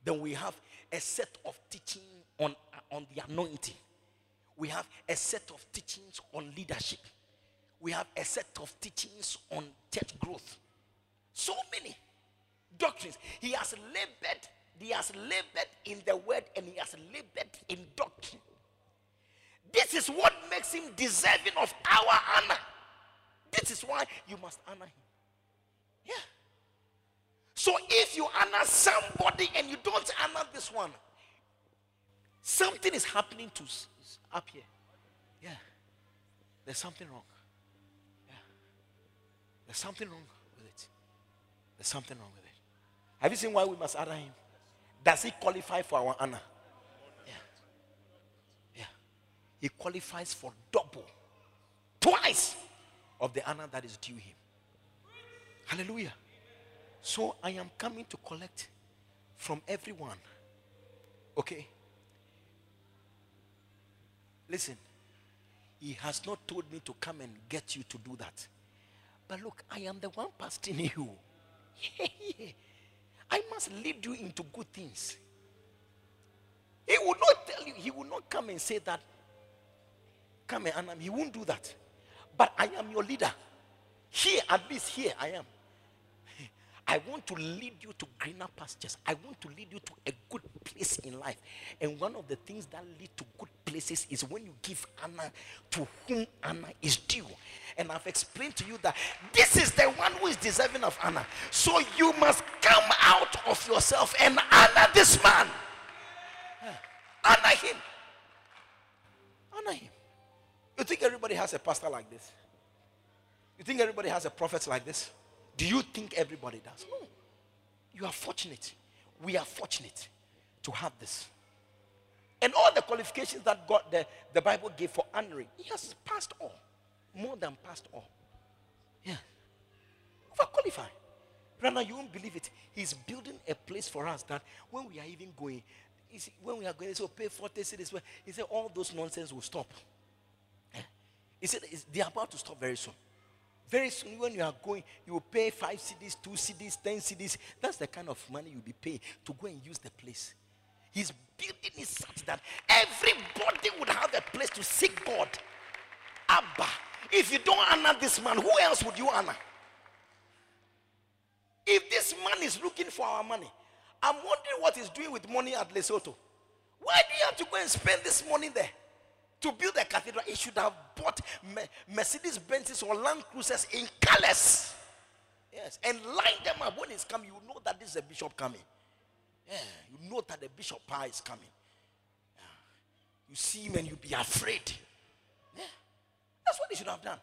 Speaker 1: Then we have a set of teaching on, uh, on the anointing. We have a set of teachings on leadership. We have a set of teachings on church growth. So many doctrines. He has labored, he has labored in the word and he has labored in doctrine. This is what makes him deserving of our honor. This is why you must honor him. Yeah. So if you honor somebody and you don't honor this one, something is happening to up here. Yeah. There's something wrong. Yeah. There's something wrong with it. There's something wrong with it. Have you seen why we must honor him? Does he qualify for our honor? Yeah. Yeah. He qualifies for double, twice of the honor that is due him. Hallelujah. So I am coming to collect from everyone. Okay? Listen, he has not told me to come and get you to do that. But look, I am the one pastoring you. I must lead you into good things. He will not tell you, he will not come and say that. Come and me. He won't do that. But I am your leader. Here, at least here, I am. I want to lead you to greener pastures. I want to lead you to a good place in life. And one of the things that lead to good places is when you give honor to whom honor is due. And I've explained to you that this is the one who is deserving of honor. So you must come out of yourself and honor this man. Honor him. Honor him. You think everybody has a pastor like this? You think everybody has a prophet like this? Do you think everybody does? No. You are fortunate. We are fortunate to have this. And all the qualifications that God, the, the Bible gave for honoring, he has passed all. More than passed all. Yeah. Overqualified. Rather, you won't believe it. He's building a place for us that when we are even going, see, when we are going, so pay 40 cedis. He said all those nonsense will stop. Eh? He said they are about to stop very soon. Very soon, when you are going, you will pay five cedis, two cedis, ten cedis. That's the kind of money you'll be paying to go and use the place. He's building it such that everybody would have a place to seek God. Abba. If you don't honor this man, who else would you honor? If this man is looking for our money, I'm wondering what he's doing with money at Lesotho. Why do you have to go and spend this money there? To build a cathedral, he should have bought Mercedes Benzes or Land Cruisers in colors. Yes, and line them up. When he's coming, you know that this is a bishop coming. Yeah, you know that the bishop pie is coming. Yeah. You see him and you be afraid. Yeah, that's what he should have done.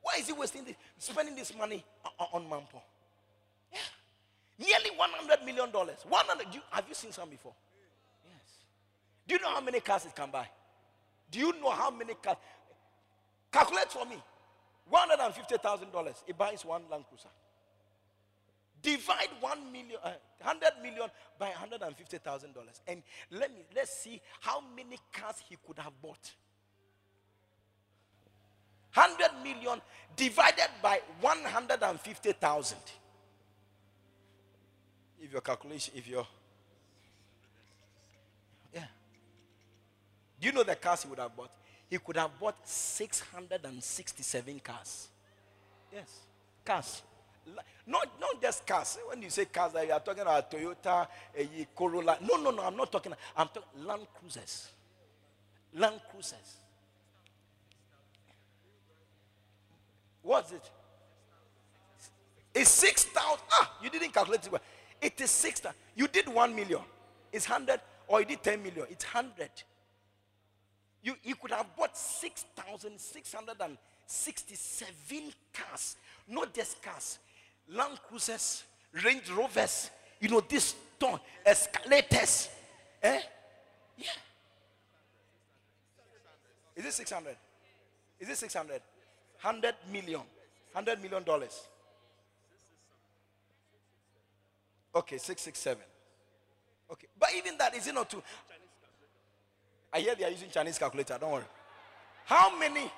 Speaker 1: Why is he wasting this, spending this money o- o- on Mampo? Yeah, nearly 100 million dollars. 100. you- Have you seen some before? Yes. Do you know how many cars it can buy? Do you know how many cars? Calculate for me. $150,000. It buys one Land Cruiser. Divide one million, uh, hundred million by hundred and let me let's see how many cars he could have bought. Hundred million divided by one hundred and fifty thousand. If your calculation, if your do you know the cars he would have bought? He could have bought six hundred and sixty-seven cars. Yes, cars. Not, not just cars. When you say cars, you are talking about Toyota, a Corolla. No, no, no. I'm not talking. I'm talking Land Cruisers. Land Cruisers. What's it? It's six thousand. Ah, you didn't calculate it well. It is six thousand. You did one million. It's hundred, or you did ten million. It's hundred. You, could have bought 6,667 cars. Not just cars. Land Cruisers, Range Rovers, you know, this ton, escalators. Eh? Yeah. Is it 600? Is it 600? 100 million. 100 million dollars. Okay, 667. Okay. But even that, is it not too? I hear they are using Chinese calculator. Don't worry. How many?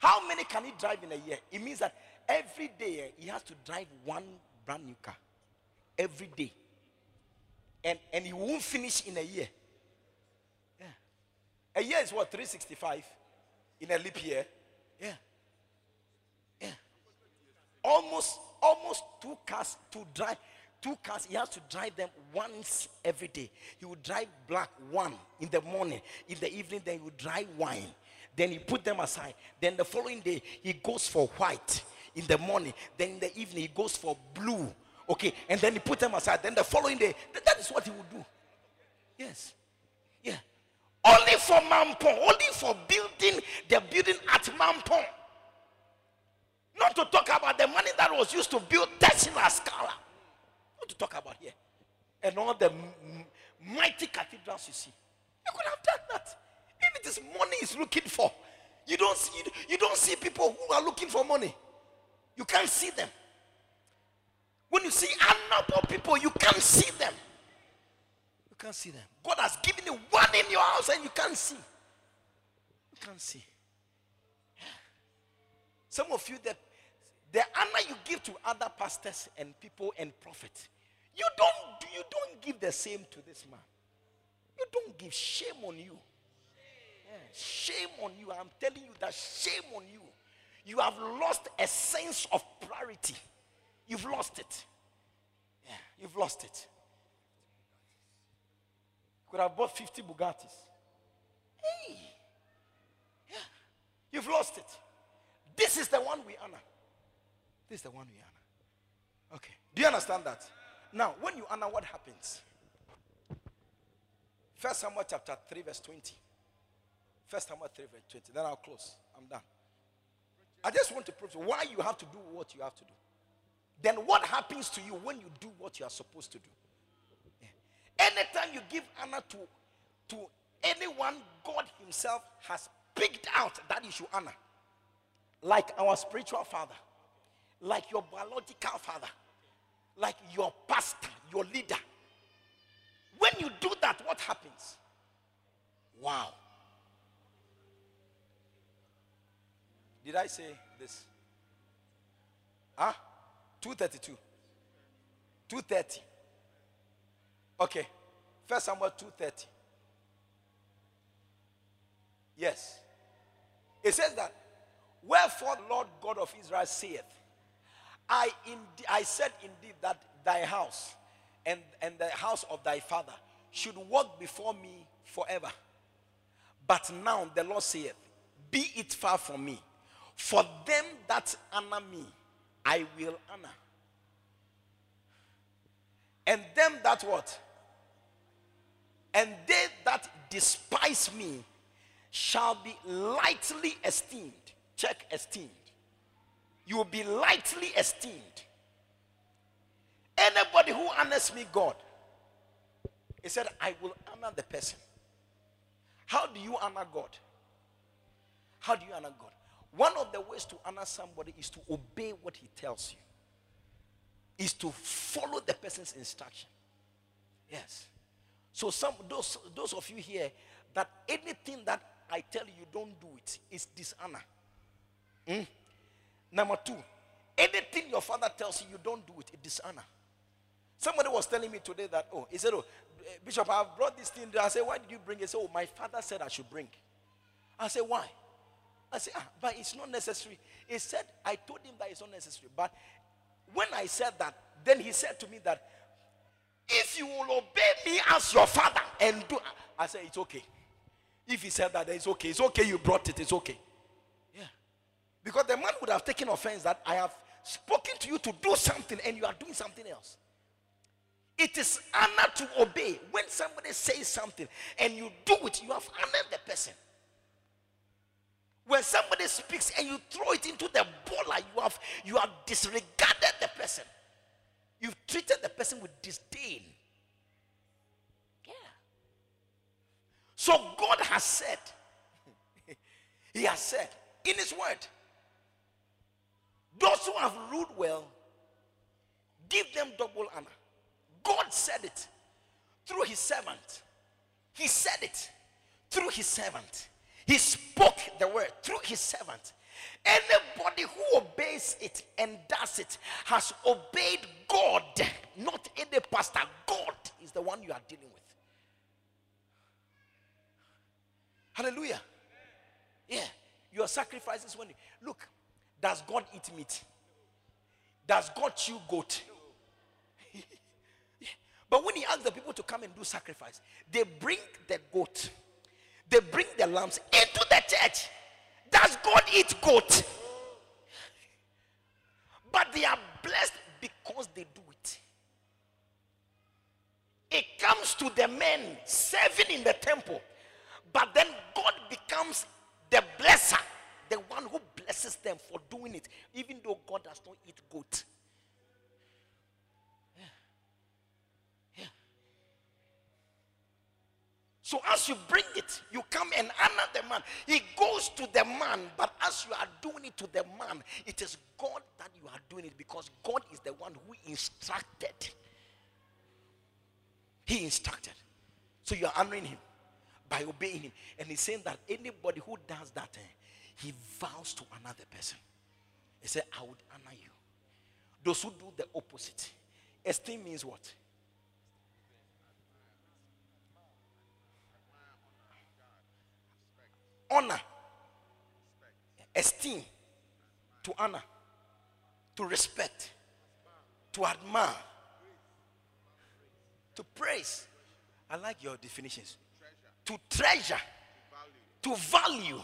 Speaker 1: How many can he drive in a year? It means that every day eh, he has to drive one brand new car. Every day. And and he won't finish in a year. Yeah. A year is what? 365 in a leap year. Yeah. Yeah. Almost almost two cars to drive. Two cars, he has to drive them once every day. He would drive black one in the morning. In the evening, then he would drive wine. Then he put them aside. Then the following day, he goes for white in the morning. Then in the evening, he goes for blue. Okay, and then he put them aside. Then the following day, th- that is what he would do. Yes. Yeah. Only for Mampon, only for building the building at Mampon. Not to talk about the money that was used to build Tesla Scala. Talk about here. And all the m- mighty cathedrals you see. You could have done that. If it is money is looking for, you don't see you don't see people who are looking for money. You can't see them. When you see honorable people, you can't see them. You can't see them. God has given you one in your house and you can't see. You can't see. Some of you that the honor you give to other pastors and people and prophets, you don't you don't give the same to this man. You don't give shame on you. Shame on you. I'm telling you that shame on you. You have lost a sense of priority. You've lost it. Yeah, you've lost it. Could have bought 50 Bugattis. Hey. Yeah. You've lost it. This is the one we honor. This is the one we honor. Okay. Do you understand that? Now, when you honor, what happens? First Samuel chapter 3, verse 20. First Samuel 3, verse 20. Then I'll close. I'm done. I just want to prove why you have to do what you have to do. Then what happens to you when you do what you are supposed to do? Anytime you give honor to, to anyone God Himself has picked out that you should honor, like our spiritual father, like your biological father, like your pastor, your leader. When you do that, what happens? Wow. Did I say this? Huh? 232. 230. Okay. First Samuel 230. Yes. It says that, Wherefore the Lord God of Israel saith, I I said indeed that thy house and, and the house of thy father should walk before me forever. But now the Lord saith, Be it far from me. For them that honor me, I will honor. And them that what? And they that despise me shall be lightly esteemed. Check esteemed. You will be lightly esteemed. Anybody who honors me, God, he said, I will honor the person. How do you honor God? How do you honor God? One of the ways to honor somebody is to obey what he tells you. is to follow the person's instruction. Yes. So some those those of you here that anything that I tell you, don't do it is dishonor. Hmm? Number two, anything your father tells you, you don't do it, it dishonor. Somebody was telling me today that, oh, he said, oh, eh, Bishop, I've brought this thing. I said, why did you bring it? He said, oh, my father said I should bring. I said, why? I said, ah, but it's not necessary. He said, I told him that it's not necessary. But when I said that, then he said to me that, if you will obey me as your father and do, I said, it's okay. If he said that, it's okay. It's okay you brought it. It's okay. Because the man would have taken offense that I have spoken to you to do something and you are doing something else. It is honor to obey. When somebody says something and you do it, you have honored the person. When somebody speaks and you throw it into the boiler, you have you have disregarded the person. You've treated the person with disdain. Yeah. So God has said, He has said in His word, those who have ruled well, give them double honor. God said it through His servant. He said it through His servant. He spoke the word through His servant. Anybody who obeys it and does it has obeyed God, not any pastor. God is the one you are dealing with. Hallelujah. Yeah. Your sacrifices when you look, does God eat meat? Does God chew goat? But when he asks the people to come and do sacrifice, they bring the goat, they bring the lambs into the church. Does God eat goat? But they are blessed because they do it. It comes to the men serving in the temple, but then God becomes the blesser, the one who blesses them for doing it, even though God does not eat goat. So as you bring it, you come and honor the man. He goes to the man, but as you are doing it to the man, it is God that you are doing it because God is the one who instructed. He instructed. So you are honoring him by obeying him. And he's saying that anybody who does that, eh, he vows to another person. He said, I would honor you. Those who do the opposite. Esteem means what? honor, esteem, to honor, to respect, to admire, to praise. I like your definitions. To treasure, to value.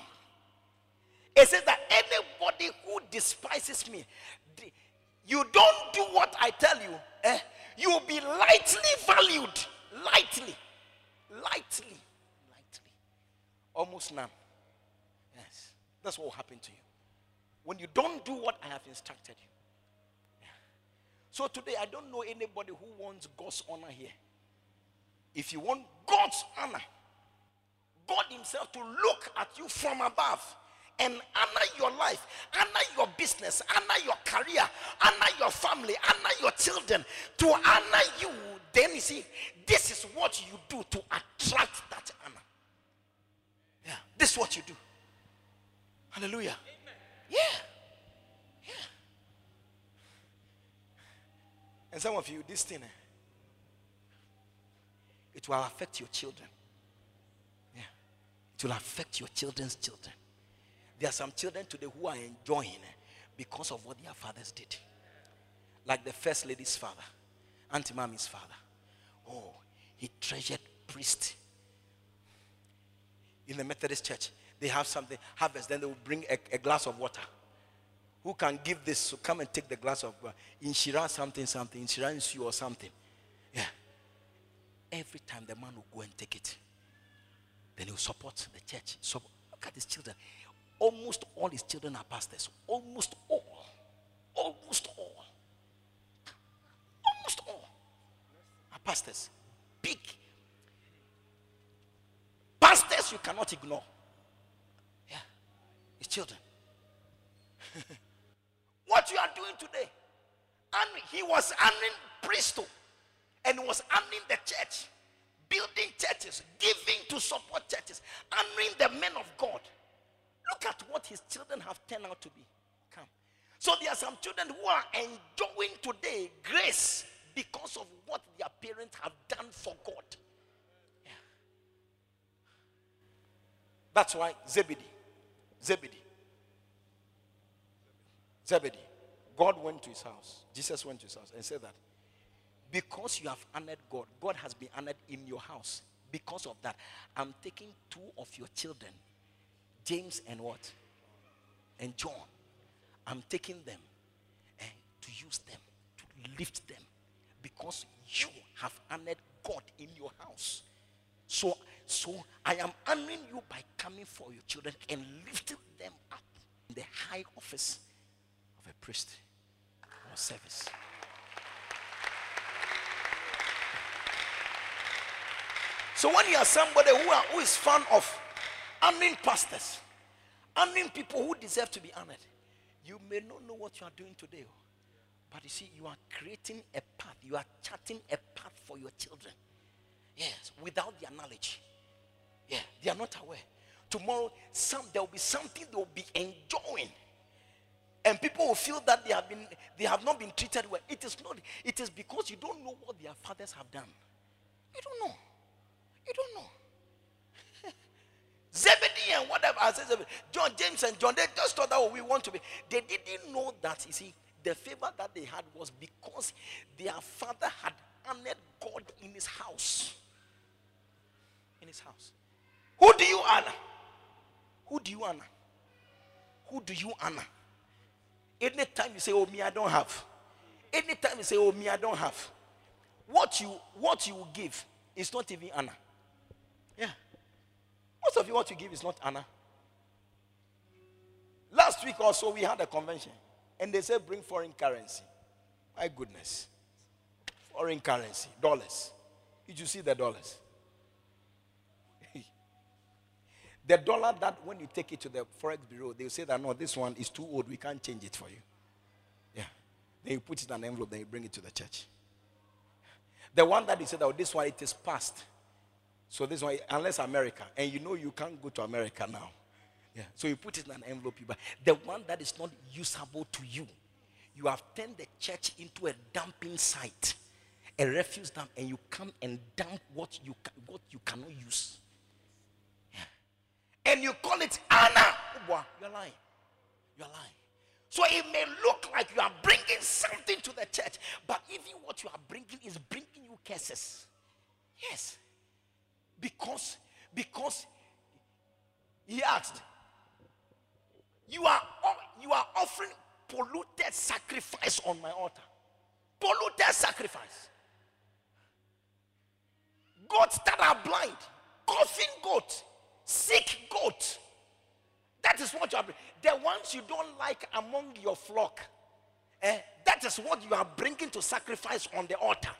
Speaker 1: It says that anybody who despises me, you don't do what I tell you, eh? you will be lightly valued. Lightly. Lightly. Lightly. Almost none. Yes. That's what will happen to you. When you don't do what I have instructed you. Yeah. So today, I don't know anybody who wants God's honor here. If you want God's honor, God Himself to look at you from above and honor your life, honor your business, honor your career, honor your family, honor your children, to honor you, then you see, this is what you do to attract that honor. Yeah, this is what you do. Hallelujah. Yeah. Yeah. And some of you, this thing, it will affect your children. Yeah. It will affect your children's children. There are some children today who are enjoying because of what their fathers did. Like the first lady's father, Auntie Mommy's father. Oh, he treasured priest. In the Methodist church, they have something, harvest, then they will bring a, a glass of water. Who can give this? So come and take the glass of uh, Shira, something, something. In Shira, you or something. Yeah. Every time the man will go and take it, then he will support the church. So look at these children. Almost all his children are pastors. Almost all. Almost all. Almost all are pastors. Big. Pastors you cannot ignore. Yeah. His children. what you are doing today, honoring, he was honoring priesthood and was honoring the church, building churches, giving to support churches, honoring the men of God. Look at what his children have turned out to be. Come. So there are some children who are enjoying today grace because of what their parents have done for God. Yeah. That's why Zebedee, Zebedee, Zebedee, God went to his house. Jesus went to his house and said that because you have honored God, God has been honored in your house. Because of that, I'm taking two of your children, James and what? And John. I'm taking them and to use them, to lift them, because you have honored God in your house. So, so I am honoring you by coming for your children and lifting them up in the high office of a priest or service. So when you are somebody who, are, who is fan of honoring pastors, honoring people who deserve to be honored, you may not know what you are doing today. oh. But you see, you are creating a path. You are charting a path for your children. Yes, without their knowledge. Yeah, they are not aware. Tomorrow, some there will be something they will be enjoying. And people will feel that they have been they have not been treated well. It is not, it is because you don't know what their fathers have done. You don't know. You don't know. Zebedee and whatever I said, Zebedee, John, James, and John, they just thought that what we want to be. They didn't know that, you see, the favor that they had was because their father had honored God in his house. In his house. Who do you honor? Who do you honor? Who do you honor? Anytime you say, Oh, me, I don't have. Anytime you say, Oh, me, I don't have. What you what you give is not even honor. Yeah. Most of you, what you give is not honor. Last week also, we had a convention, and they said, Bring foreign currency. My goodness. Foreign currency, dollars. Did you see the dollars? the dollar that when you take it to the forex bureau, they'll say that no, this one is too old, we can't change it for you. Yeah. Then you put it in an envelope, then you bring it to the church. The one that they said, oh, this one it is past. So this one, unless America, and you know you can't go to America now. Yeah. So you put it in an envelope, you buy. The one that is not usable to you, you have turned the church into a dumping site, a refuse dump, and you come and dump what you ca- what you cannot use. Yeah. And you call it honor. Oh boy, you're lying. You're lying. So it may look like you are bringing something to the church, but even what you are bringing is bringing you curses. Yes. Because, because he asked, you are, you are offering polluted sacrifice on my altar. Polluted sacrifice. Goats that are blind, coughing goat, sick goat. That is what you are. The ones you don't like among your flock. eh, that is what you are bringing to sacrifice on the altar.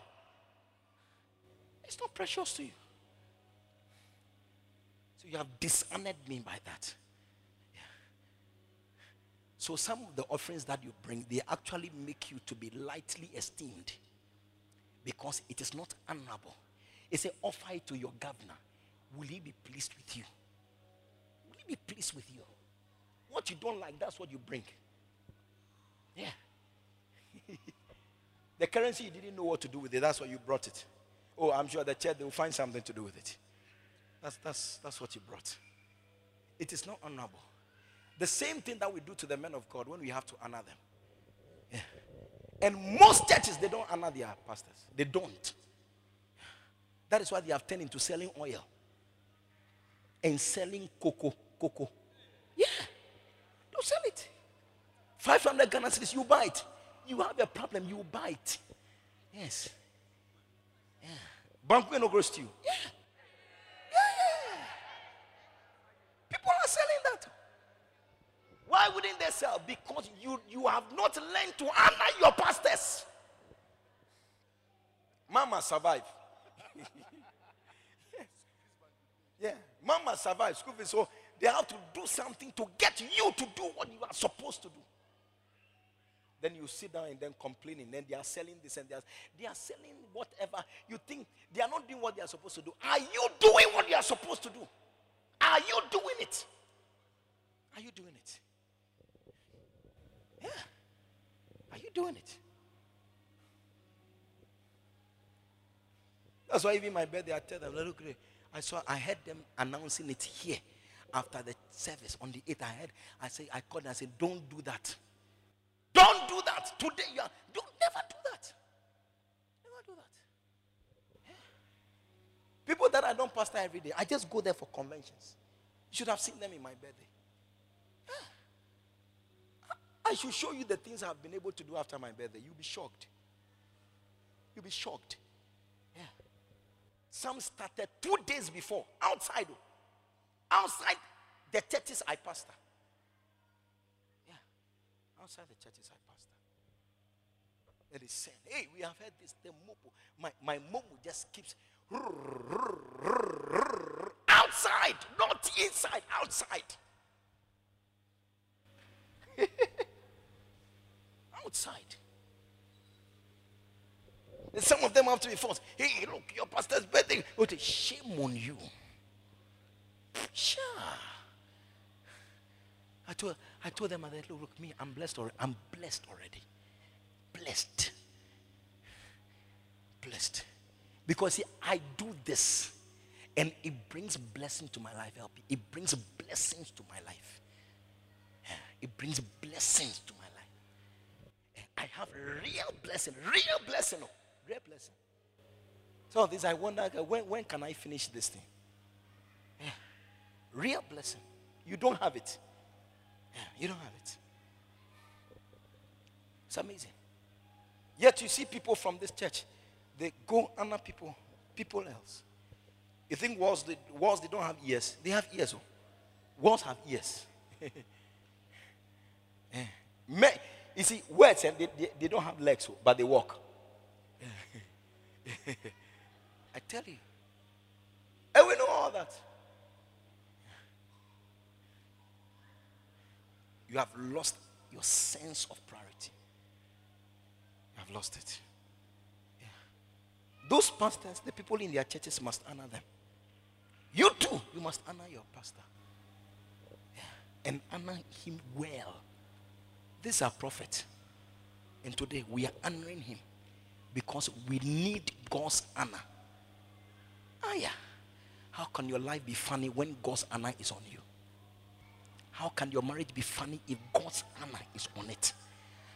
Speaker 1: It's not precious to you. So you have dishonored me by that. Yeah. So some of the offerings that you bring, they actually make you to be lightly esteemed because it is not honorable. It's an offer it to your governor. Will he be pleased with you? Will he be pleased with you? What you don't like, that's what you bring. Yeah. the currency you didn't know what to do with it, that's why you brought it. Oh, I'm sure the church they will find something to do with it. That's that's that's what you brought. It is not honorable. The same thing that we do to the men of God when we have to honor them. Yeah. And most churches they don't honor their pastors. They don't. That is why they have turned into selling oil and selling cocoa. Cocoa. Yeah. Don't sell it. 500 Ghana cedis, you buy it. You have a problem, you buy it. Yes. Yeah. Bank no grows to you. Yeah, yeah. People are selling that. Why wouldn't they sell? Because you, you have not learned to honor your pastors. Mama survive. Yeah. Mama survive school fees. So they have to do something to get you to do what you are supposed to do. Then you sit down and then complaining. Then they are selling this and they are, they are selling whatever. You think they are not doing what they are supposed to do. Are you doing what you are supposed to do? Are you doing it? Are you doing it? Yeah. Are you doing it? That's why even my birthday, I tell them, look, I saw, I heard them announcing it here after the service on the 8th. I heard, I say, I called and I said, don't do that. Don't do that. Today, you are, don't never do that. Never do that. People that I don't pastor every day, I just go there for conventions. You should have seen them in my birthday. I should show you the things I've been able to do after my birthday. You'll be shocked. You'll be shocked. Yeah. Some started two days before, outside. oh. Outside the churches I pastor. Yeah. Outside the churches I pastor. And they said, hey, we have heard this. The mopo. My, my momo just keeps outside, not inside, outside. outside. And some of them have to be forced. Hey, look, your pastor's birthday. What a shame on you. Sure. I told, I told them, I said, look, look, me, I'm blessed already. I'm blessed already. Blessed. Blessed. Because see, I do this and it brings blessing to my life. Help. It brings blessings to my life. It brings blessings to I have real blessing, real blessing, oh, real blessing. Of these I wonder when, when can I finish this thing? Yeah. Real blessing. You don't have it. Yeah, you don't have it. It's amazing. Yet you see people from this church, they go under people, people else. You think walls they, walls they don't have ears? They have ears. Oh. Walls have ears. Eh. You see, words and they, they, they don't have legs, oh, but they walk. I tell you. And we know all that. You have lost your sense of priority. You have lost it. Yeah. Those pastors, the people in their churches must honor them. You too, you must honor your pastor. Yeah. And honor him well. This is our prophet. And today we are honoring him because we need God's honor. Ah, yeah. How can your life be funny when God's honor is on you? How can your marriage be funny if God's honor is on it?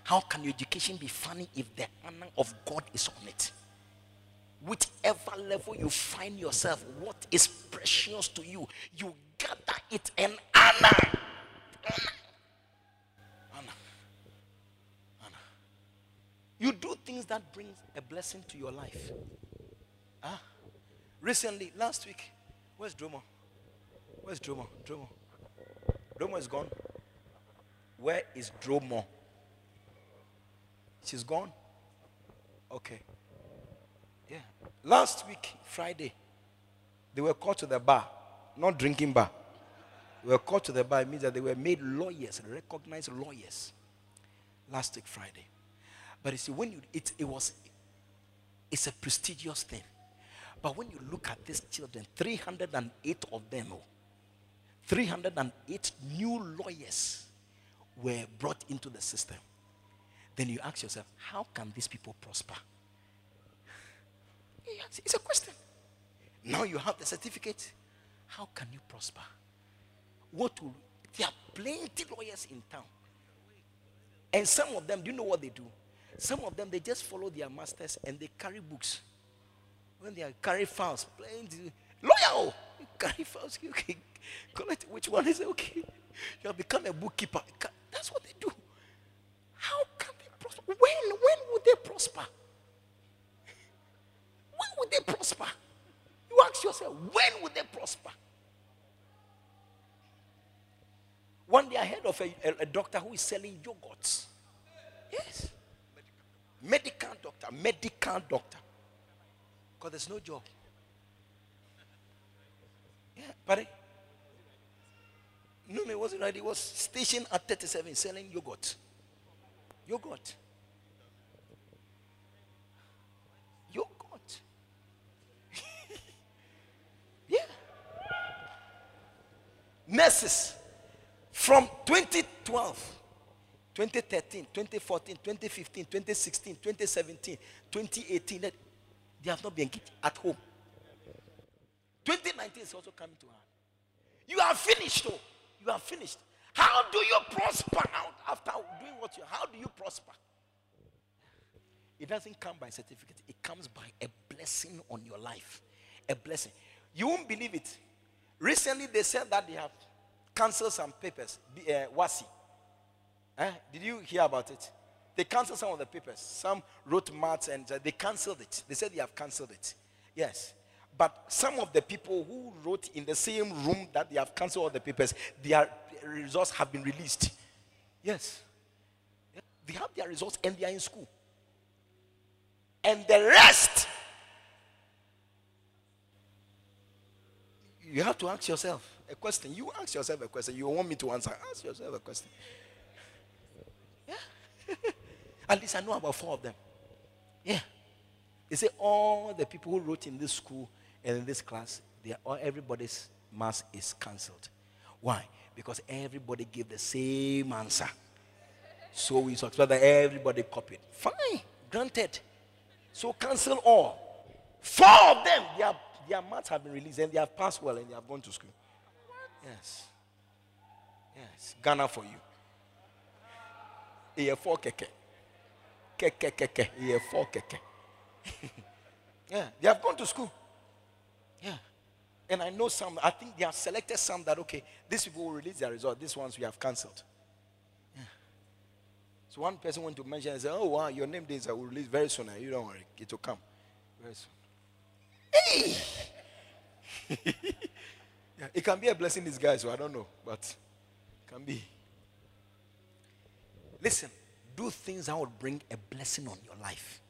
Speaker 1: How can your education be funny if the honor of God is on it? Whichever level you find yourself, what is precious to you, you gather it and honor. Honor. Honor. You do things that brings a blessing to your life. Ah. Recently, last week, where's Dromo? Where's Dromo? Dromo. Dromo is gone. Where is Dromo? She's gone. Okay. Yeah. Last week, Friday, they were called to the bar, not drinking bar. They were called to the bar. It means that they were made lawyers, recognized lawyers. Last week, Friday. But you see, when you it, it was it's a prestigious thing. But when you look at these children, 308 of them, oh, 308 new lawyers were brought into the system. Then you ask yourself, how can these people prosper? It's a question. Now you have the certificate. How can you prosper? What will there are plenty lawyers in town. And some of them, do you know what they do? Some of them they just follow their masters and they carry books. When they are carry files, plenty lawyer, oh, you carry files, you can collect which one is okay. You have become a bookkeeper. That's what they do. How can they prosper? When when would they prosper? When would they prosper? You ask yourself, when would they prosper? One day I heard of a, a- a doctor who is selling yogurts. Yes. Medical doctor, medical doctor. Because there's no job. Yeah, no, no, it wasn't right. He was stationed at 37 selling yogurt. Yogurt. Yogurt. yeah. Nurses from 2012, 2013, 2014, 2015, 2016, 2017, 2018, that they have not been at home. 2019 is also coming to hand. You are finished, though. You are finished. How do you prosper out after doing what you? How do you prosper? It doesn't come by certificate. It comes by a blessing on your life. A blessing. You won't believe it. Recently, they said that they have canceled some papers. Uh, WASSCE. Eh? Did you hear about it? They canceled some of the papers. Some wrote maths and they canceled it. They said they have canceled it. Yes. But some of the people who wrote in the same room that they have canceled all the papers, their results have been released. Yes. They have their results and they are in school. And the rest, you have to ask yourself a question. You ask yourself a question. You want me to answer? Ask yourself a question. At least I know about four of them. Yeah. They say all the people who wrote in this school and in this class, they are, all, everybody's mass is cancelled. Why? Because everybody gave the same answer. So we expect that everybody copied. Fine, granted. So cancel all. Four of them, their, their maths have been released and they have passed well and they have gone to school. Yes. Yes. Ghana for you. Here four keke. Keke keke. Here four keke. yeah, they have gone to school. Yeah. And I know some, I think they have selected some that, okay, these people will release their result. These ones we have cancelled. Yeah. So one person went to mention and said, oh, wow, your name days I will release very soon. You don't worry, it will come very soon. Hey! yeah, it can be a blessing, these guys, so I don't know, but it can be. Listen, do things that will bring a blessing on your life.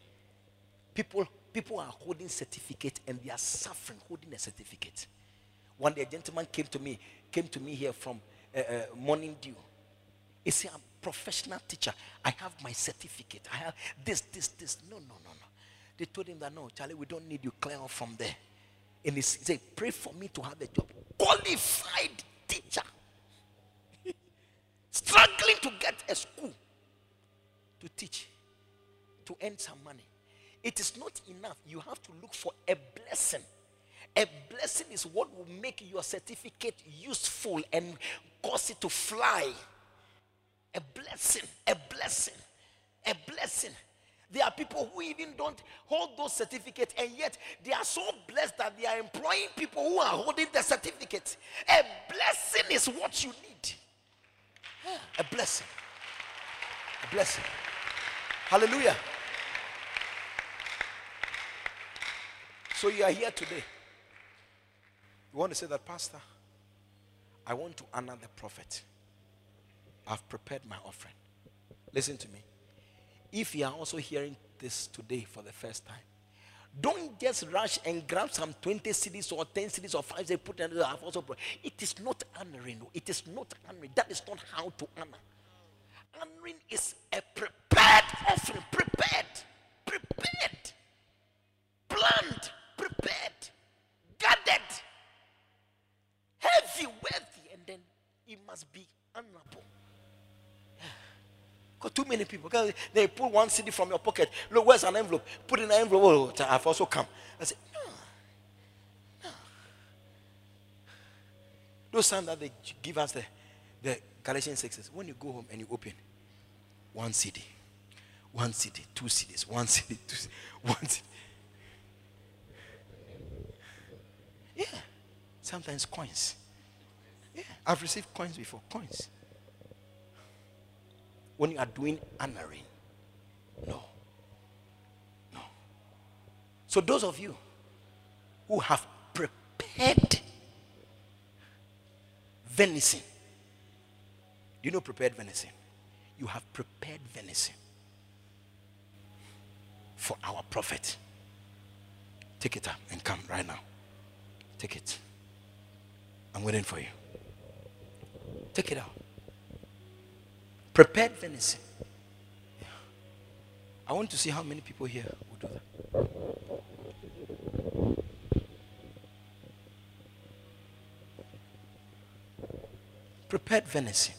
Speaker 1: People people are holding certificate and they are suffering holding a certificate. One day, a gentleman came to me, came to me here from uh, uh, Morning Dew. He said, "I'm a professional teacher. I have my certificate. I have this, this, this." No, no, no, no. They told him that no, Charlie, we don't need you. Clear off from there. And he said, "Pray for me to have a job. Qualified teacher, struggling to get a school to teach, to earn some money." It is not enough. You have to look for a blessing. A blessing is what will make your certificate useful and cause it to fly. A blessing, a blessing, a blessing. There are people who even don't hold those certificates, and yet they are so blessed that they are employing people who are holding the certificate. A blessing is what you need. A blessing. A blessing. Hallelujah. So you are here today. You want to say that, Pastor? I want to honor the prophet. I've prepared my offering. Listen to me. If you are also hearing this today for the first time, don't just rush and grab some 20 cedis or 10 cedis or 5 cedis, put it I've also It is not honoring. It is not honoring. That is not how to honor. Honoring is a prepared offering. Prepared. Prepared. Planned. Prepared. Gathered. Heavy, wealthy. And then it must be honorable. Because too many people, they pull one cedi from your pocket. Look, where's an envelope? Put in an envelope. Oh, I've also come. I said, no, no. Those times that they give us the, the Galatians 6 when you go home and you open one cedi, one cedi, two cedis, one cedi, two cedi, one cedi. Yeah. Sometimes coins. Yeah. I've received coins before. Coins when you are doing honoring. No. No. So, those of you who have prepared venison, you know, prepared venison. You have prepared venison for our prophet. Take it up and come right now. Take it. I'm waiting for you. Take it out prepared venison. I want to see how many people here will do that. Prepared venison.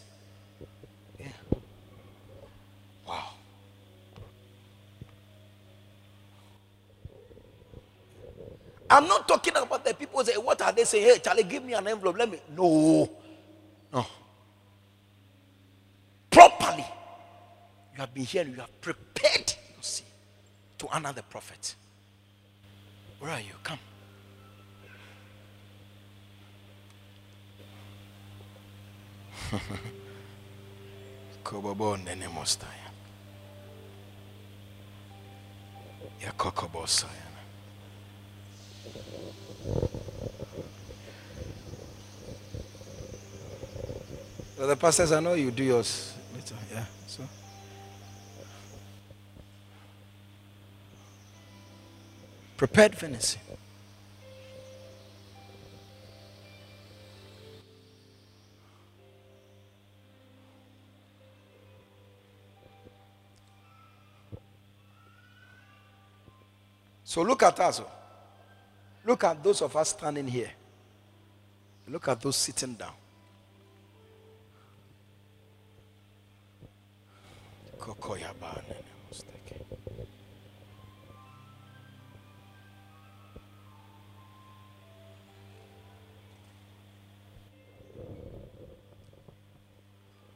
Speaker 1: I'm not talking about the people say, what are they saying? Hey, Charlie, give me an envelope. Let me. No. No. Properly. You have been here, you have prepared, you see, to honor the prophet. Where are you? Come. Kobobo nene mostaya. So the pastors, I know you do yours later. Yeah. So. Prepared venison. So look at us. Oh. Look at those of us standing here. Look at those sitting down.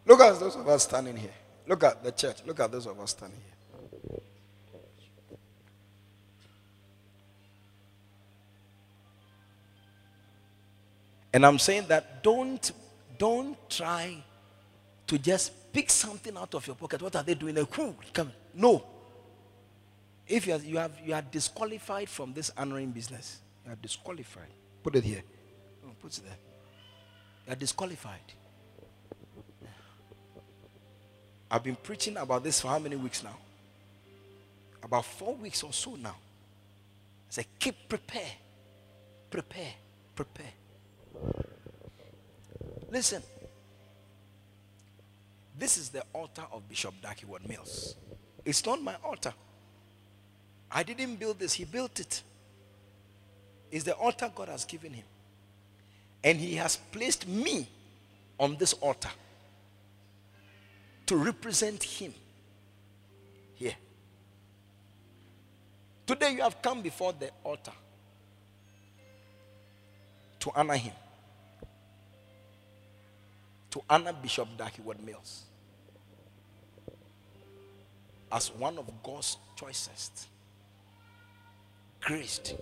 Speaker 1: Look at those of us standing here. Look at the church. Look at those of us standing here. And I'm saying that don't don't try to just pick something out of your pocket. What are they doing? Like, who? Come. No. If you are, you have you are disqualified from this honoring business, you are disqualified. Put it here. No, put it there. You are disqualified. I've been preaching about this for how many weeks now? About four weeks or so now. I say, keep prepare, prepare, prepare. Listen, this is the altar of Bishop Dag Heward-Mills. It's not my altar. I didn't build this, he built it. It's the altar God has given him. And he has placed me on this altar to represent him here. Today you have come before the altar to honor him to honor Bishop Dag Heward-Mills as one of God's choicest, graced,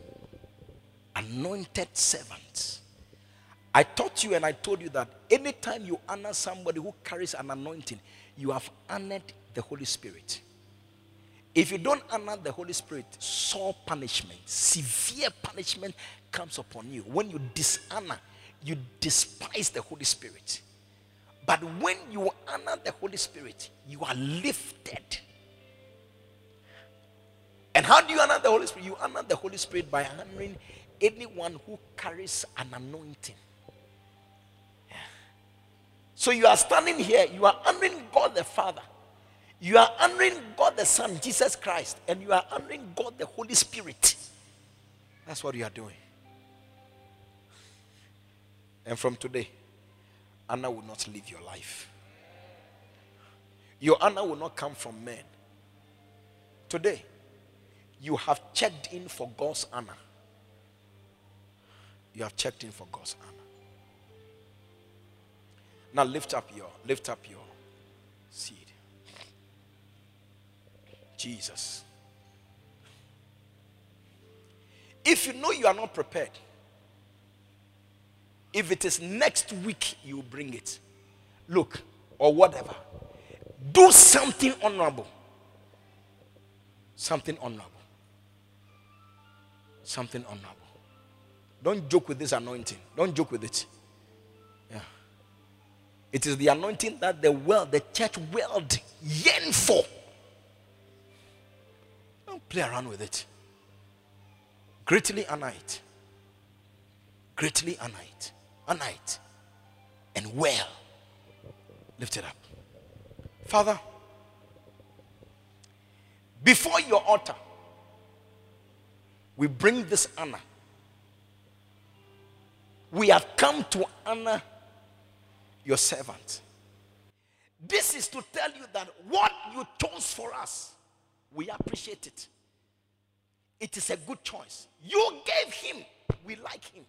Speaker 1: anointed servants. I taught you and I told you that anytime you honor somebody who carries an anointing, you have honored the Holy Spirit. If you don't honor the Holy Spirit, sore punishment, severe punishment comes upon you. When you dishonor, you despise the Holy Spirit. But when you honor the Holy Spirit, you are lifted. And how do you honor the Holy Spirit? You honor the Holy Spirit by honoring anyone who carries an anointing. So you are standing here, you are honoring God the Father, you are honoring God the Son, Jesus Christ, and you are honoring God the Holy Spirit. That's what you are doing. And from today, honor will not leave your life. Your honor will not come from men. Today, you have checked in for God's honor. You have checked in for God's honor. Now lift up your lift up your seed. Jesus. If you know you are not prepared, if it is next week, you bring it. Look, or whatever. Do something honorable. Something honorable. Something honorable. Don't joke with this anointing. Don't joke with it. Yeah. It is the anointing that the world, the church world yearn for. Don't play around with it. Greatly it. Greatly it. Honor night And well. Lift it up. Father, Before your altar, we bring this honor. We have come to honor your servant. This is to tell you that what you chose for us, we appreciate it. It is a good choice. You gave him, we like him.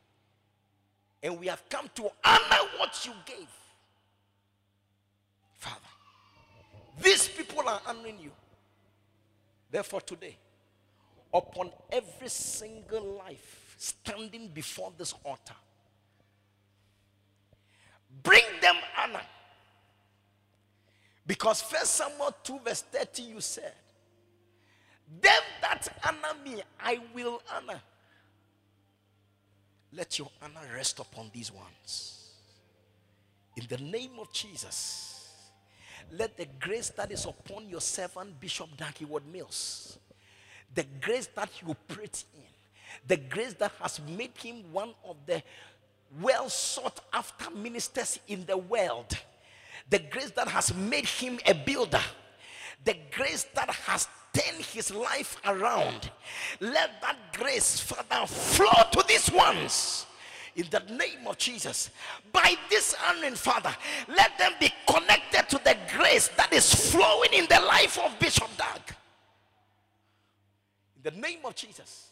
Speaker 1: And we have come to honor what you gave. Father, these people are honoring you. Therefore, today, upon every single life standing before this altar, bring them honor. Because First Samuel 2, verse 30, you said, Them that honor me, I will honor. Let your honor rest upon these ones. In the name of Jesus, let the grace that is upon your servant, Bishop Darky Ward Mills, the grace that you operate in, the grace that has made him one of the well sought after ministers in the world, the grace that has made him a builder, the grace that has turned his life around. Let that grace, Father, flow to these ones in the name of Jesus. By this honoring, Father, let them be connected to the grace that is flowing in the life of Bishop Dag. In the name of Jesus.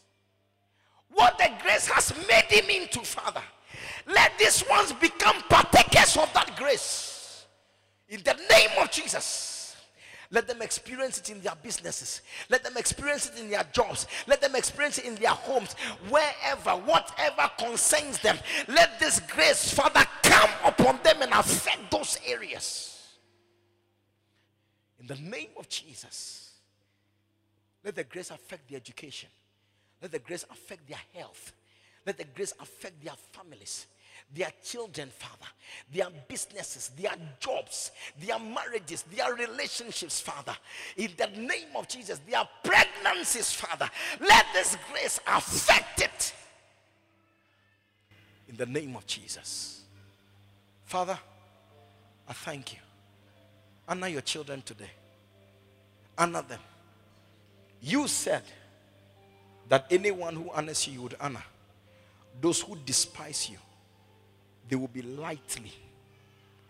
Speaker 1: What the grace has made him into, Father, let these ones become partakers of that grace. In the name of Jesus. Let them experience it in their businesses. Let them experience it in their jobs. Let them experience it in their homes. Wherever, whatever concerns them, let this grace, Father, come upon them and affect those areas. In the name of Jesus, let the grace affect their education. Let the grace affect their health. Let the grace affect their families their children, Father, their businesses, their jobs, their marriages, their relationships, Father. In the name of Jesus, their pregnancies, Father. Let this grace affect it. In the name of Jesus. Father, I thank you. Honor your children today. Honor them. You said that anyone who honors you, you would honor. Those who despise you, they will be lightly,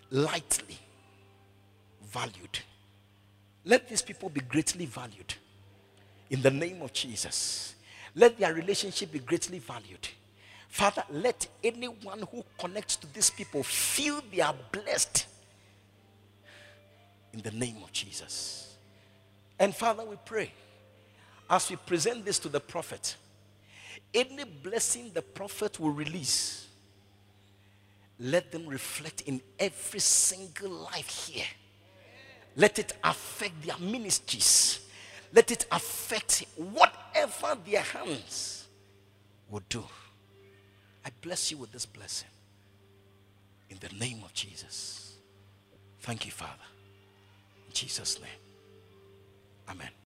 Speaker 1: lightly valued. Let these people be greatly valued in the name of Jesus. Let their relationship be greatly valued. Father, let anyone who connects to these people feel they are blessed in the name of Jesus. And Father, we pray as we present this to the prophet, any blessing the prophet will release let them reflect in every single life here. Let it affect their ministries. Let it affect whatever their hands will do. I bless you with this blessing. In the name of Jesus. Thank you, Father. In Jesus' name. Amen.